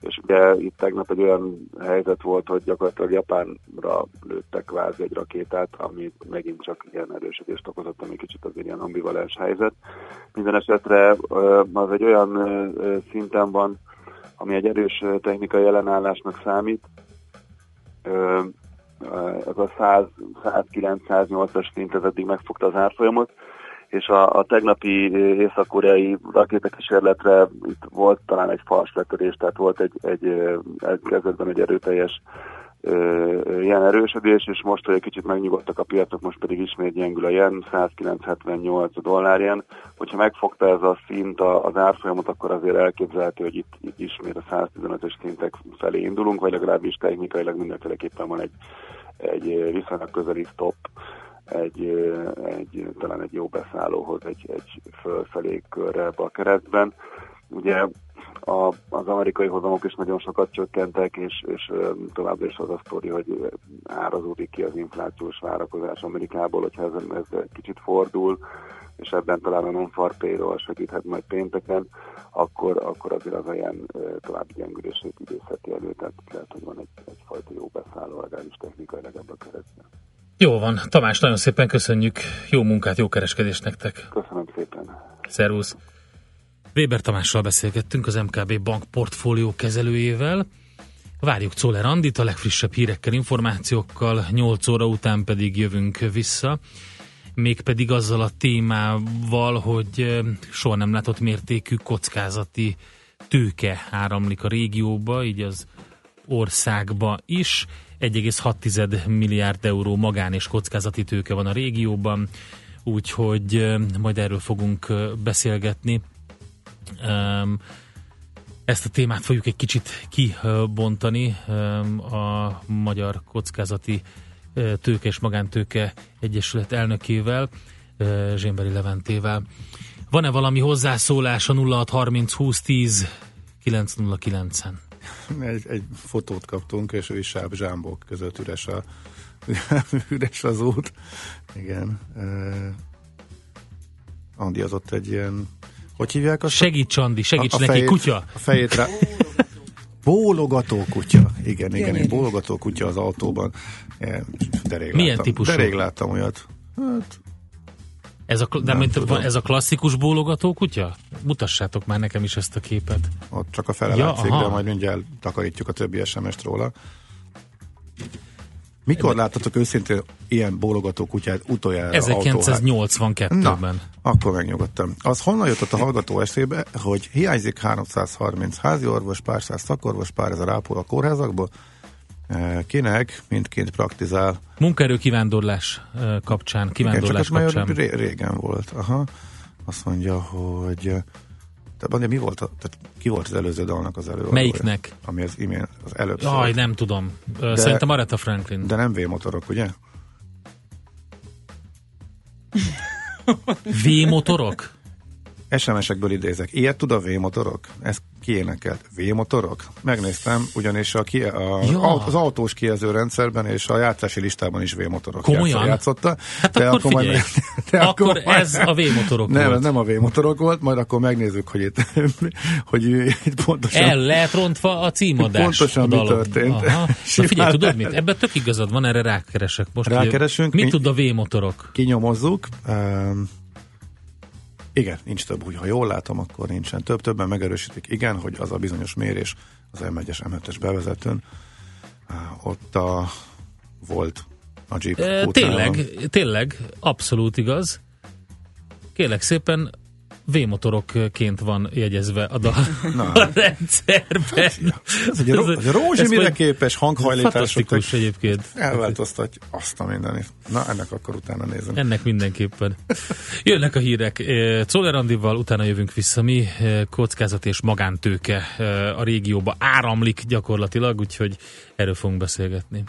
és ugye itt tegnap egy olyan helyzet volt, hogy gyakorlatilag Japánra lőttek kvázi egy rakétát, ami megint csak ilyen erősödést okozott, ami kicsit az ilyen ambivalens helyzet. Minden esetre az egy olyan szinten van, ami egy erős technikai ellenállásnak számít, ez a 109-108-as szint, ez eddig megfogta az árfolyamot, és a, a tegnapi észak-koreai rakétakísérletre itt volt talán egy fals letörés, tehát volt egy, egy, egy kezdetben egy erőteljes ilyen erősödés, és most, hogy egy kicsit megnyugodtak a piacok, most pedig ismét gyengül a yen, 109,78 a dollár yen. Hogyha megfogta ez a szint az árfolyamot, akkor azért elképzelhető, hogy itt, itt ismét a 115-ös szintek felé indulunk, vagy legalábbis technikailag mindenféleképpen van egy, egy viszonylag közeli stop, egy, egy, talán egy jó beszállóhoz, egy, egy fölfelé körre a keresztben. Ugye a, az amerikai hozamok is nagyon sokat csökkentek, és, és továbbra is az a sztori, hogy árazódik ki az inflációs várakozás Amerikából, hogyha ez, ez kicsit fordul, és ebben talán a non-far payroll segíthet majd pénteken, akkor, akkor azért az ilyen további gyengülését idézheti elő, tehát lehet, hogy van egy, egyfajta jó beszálló, legalábbis technikailag ebben a keresztben. Jó van. Tamás, nagyon szépen köszönjük. Jó munkát, jó kereskedést nektek. Köszönöm szépen. Szervusz. Weber Tamással beszélgettünk, az MKB bank portfólió kezelőjével. Várjuk Czoller Andit a legfrissebb hírekkel, információkkal, 8 óra után pedig jövünk vissza. Mégpedig azzal a témával, hogy eh, soha nem látott mértékű kockázati tőke áramlik a régióba, így az országba is. 1,6 milliárd euró magán és kockázati tőke van a régióban, úgyhogy ö, majd erről fogunk ö, beszélgetni. Ezt a témát fogjuk egy kicsit kibontani a Magyar Kockázati Tőke és Magántőke Egyesület elnökével, Zsémberi Leventével. Van-e valami hozzászólás a 0630 20 10 909-en? Egy, egy fotót kaptunk, és ő is sáb zsámbok között üres, a, <laughs> üres az út. Igen. Andi az ott egy ilyen, hogy hívják azt? Segíts, Andi, segíts neki, fejét, kutya! A fejét rá... Bólogató kutya. Igen, igen, egy bólogató kutya az autóban. Ja, De rég Milyen láttam, típusú? De rég láttam olyat. Hát, Ez a, de mint, tudom. ez a klasszikus bólogató kutya? Mutassátok már nekem is ezt a képet. ott csak a fele Ja, látszik, aha. de majd mindjárt takarítjuk a többi SMS-t róla. Mikor láttatok őszintén ilyen bólogató kutyát utoljára autóhá- 1982-ben. Na, akkor megnyugodtam. Az honnan jutott a hallgató eszébe, hogy hiányzik 330 házi orvos, pár száz szakorvos, pár ezer ápoló a kórházakból? Eh, Kinek mindként praktizál? Munkaerő kivándorlás ö, kapcsán, Igen, kivándorlás csak ez kapcsán. már ré- régen volt. Aha. Azt mondja, hogy eh, te, Bandi, mi volt, a, tehát ki volt az előző dalnak az előadója? Melyiknek? Ami az imént, az előbb Jaj, szólt. nem tudom. De- Szerintem Aretha Franklin. De nem V-motorok, ugye? V-motorok? <laughs> SMS-ekből idézek. Ilyet tud a V-motorok? Ez kiénekelt. V-motorok? Megnéztem, ugyanis a, ki, a, Ja. az autós kijelző rendszerben és a játszási listában is V-motorok Komolyan? játszotta. Hát akkor figyelj. majd- de Akkor <laughs> ez a V-motorok nem, volt. nem a V-motorok volt, majd akkor megnézzük, hogy itt, <laughs> hogy itt pontosan... El lehet rontva a címadás. Pontosan a mi dalon. történt. Aha. Na <laughs> figyelj, tudod mit? Ebben tök igazad van, erre rákeresek. Most Rákeresünk. Mit Mi- tud a V-motorok? kinyomozzuk. Um, igen, nincs több, úgy, ha jól látom, akkor nincsen több. Többen megerősítik, igen, hogy az a bizonyos mérés az M1-es, M7-es bevezetőn, ott a, volt a Jeep E, tényleg, tényleg, abszolút igaz. Kérlek szépen, V-motorokként van jegyezve a, dal, Na. a rendszerben. Ez egy, ró- egy rózsi mire képes hanghajlítások. Egyébként. Elváltoztatja azt a mindenit. Na, ennek akkor utána nézem. Ennek mindenképpen. Jönnek a hírek. Eh, Czoller Andival, utána jövünk vissza. Mi eh, kockázat és magántőke eh, a régióba áramlik gyakorlatilag, úgyhogy erről fogunk beszélgetni.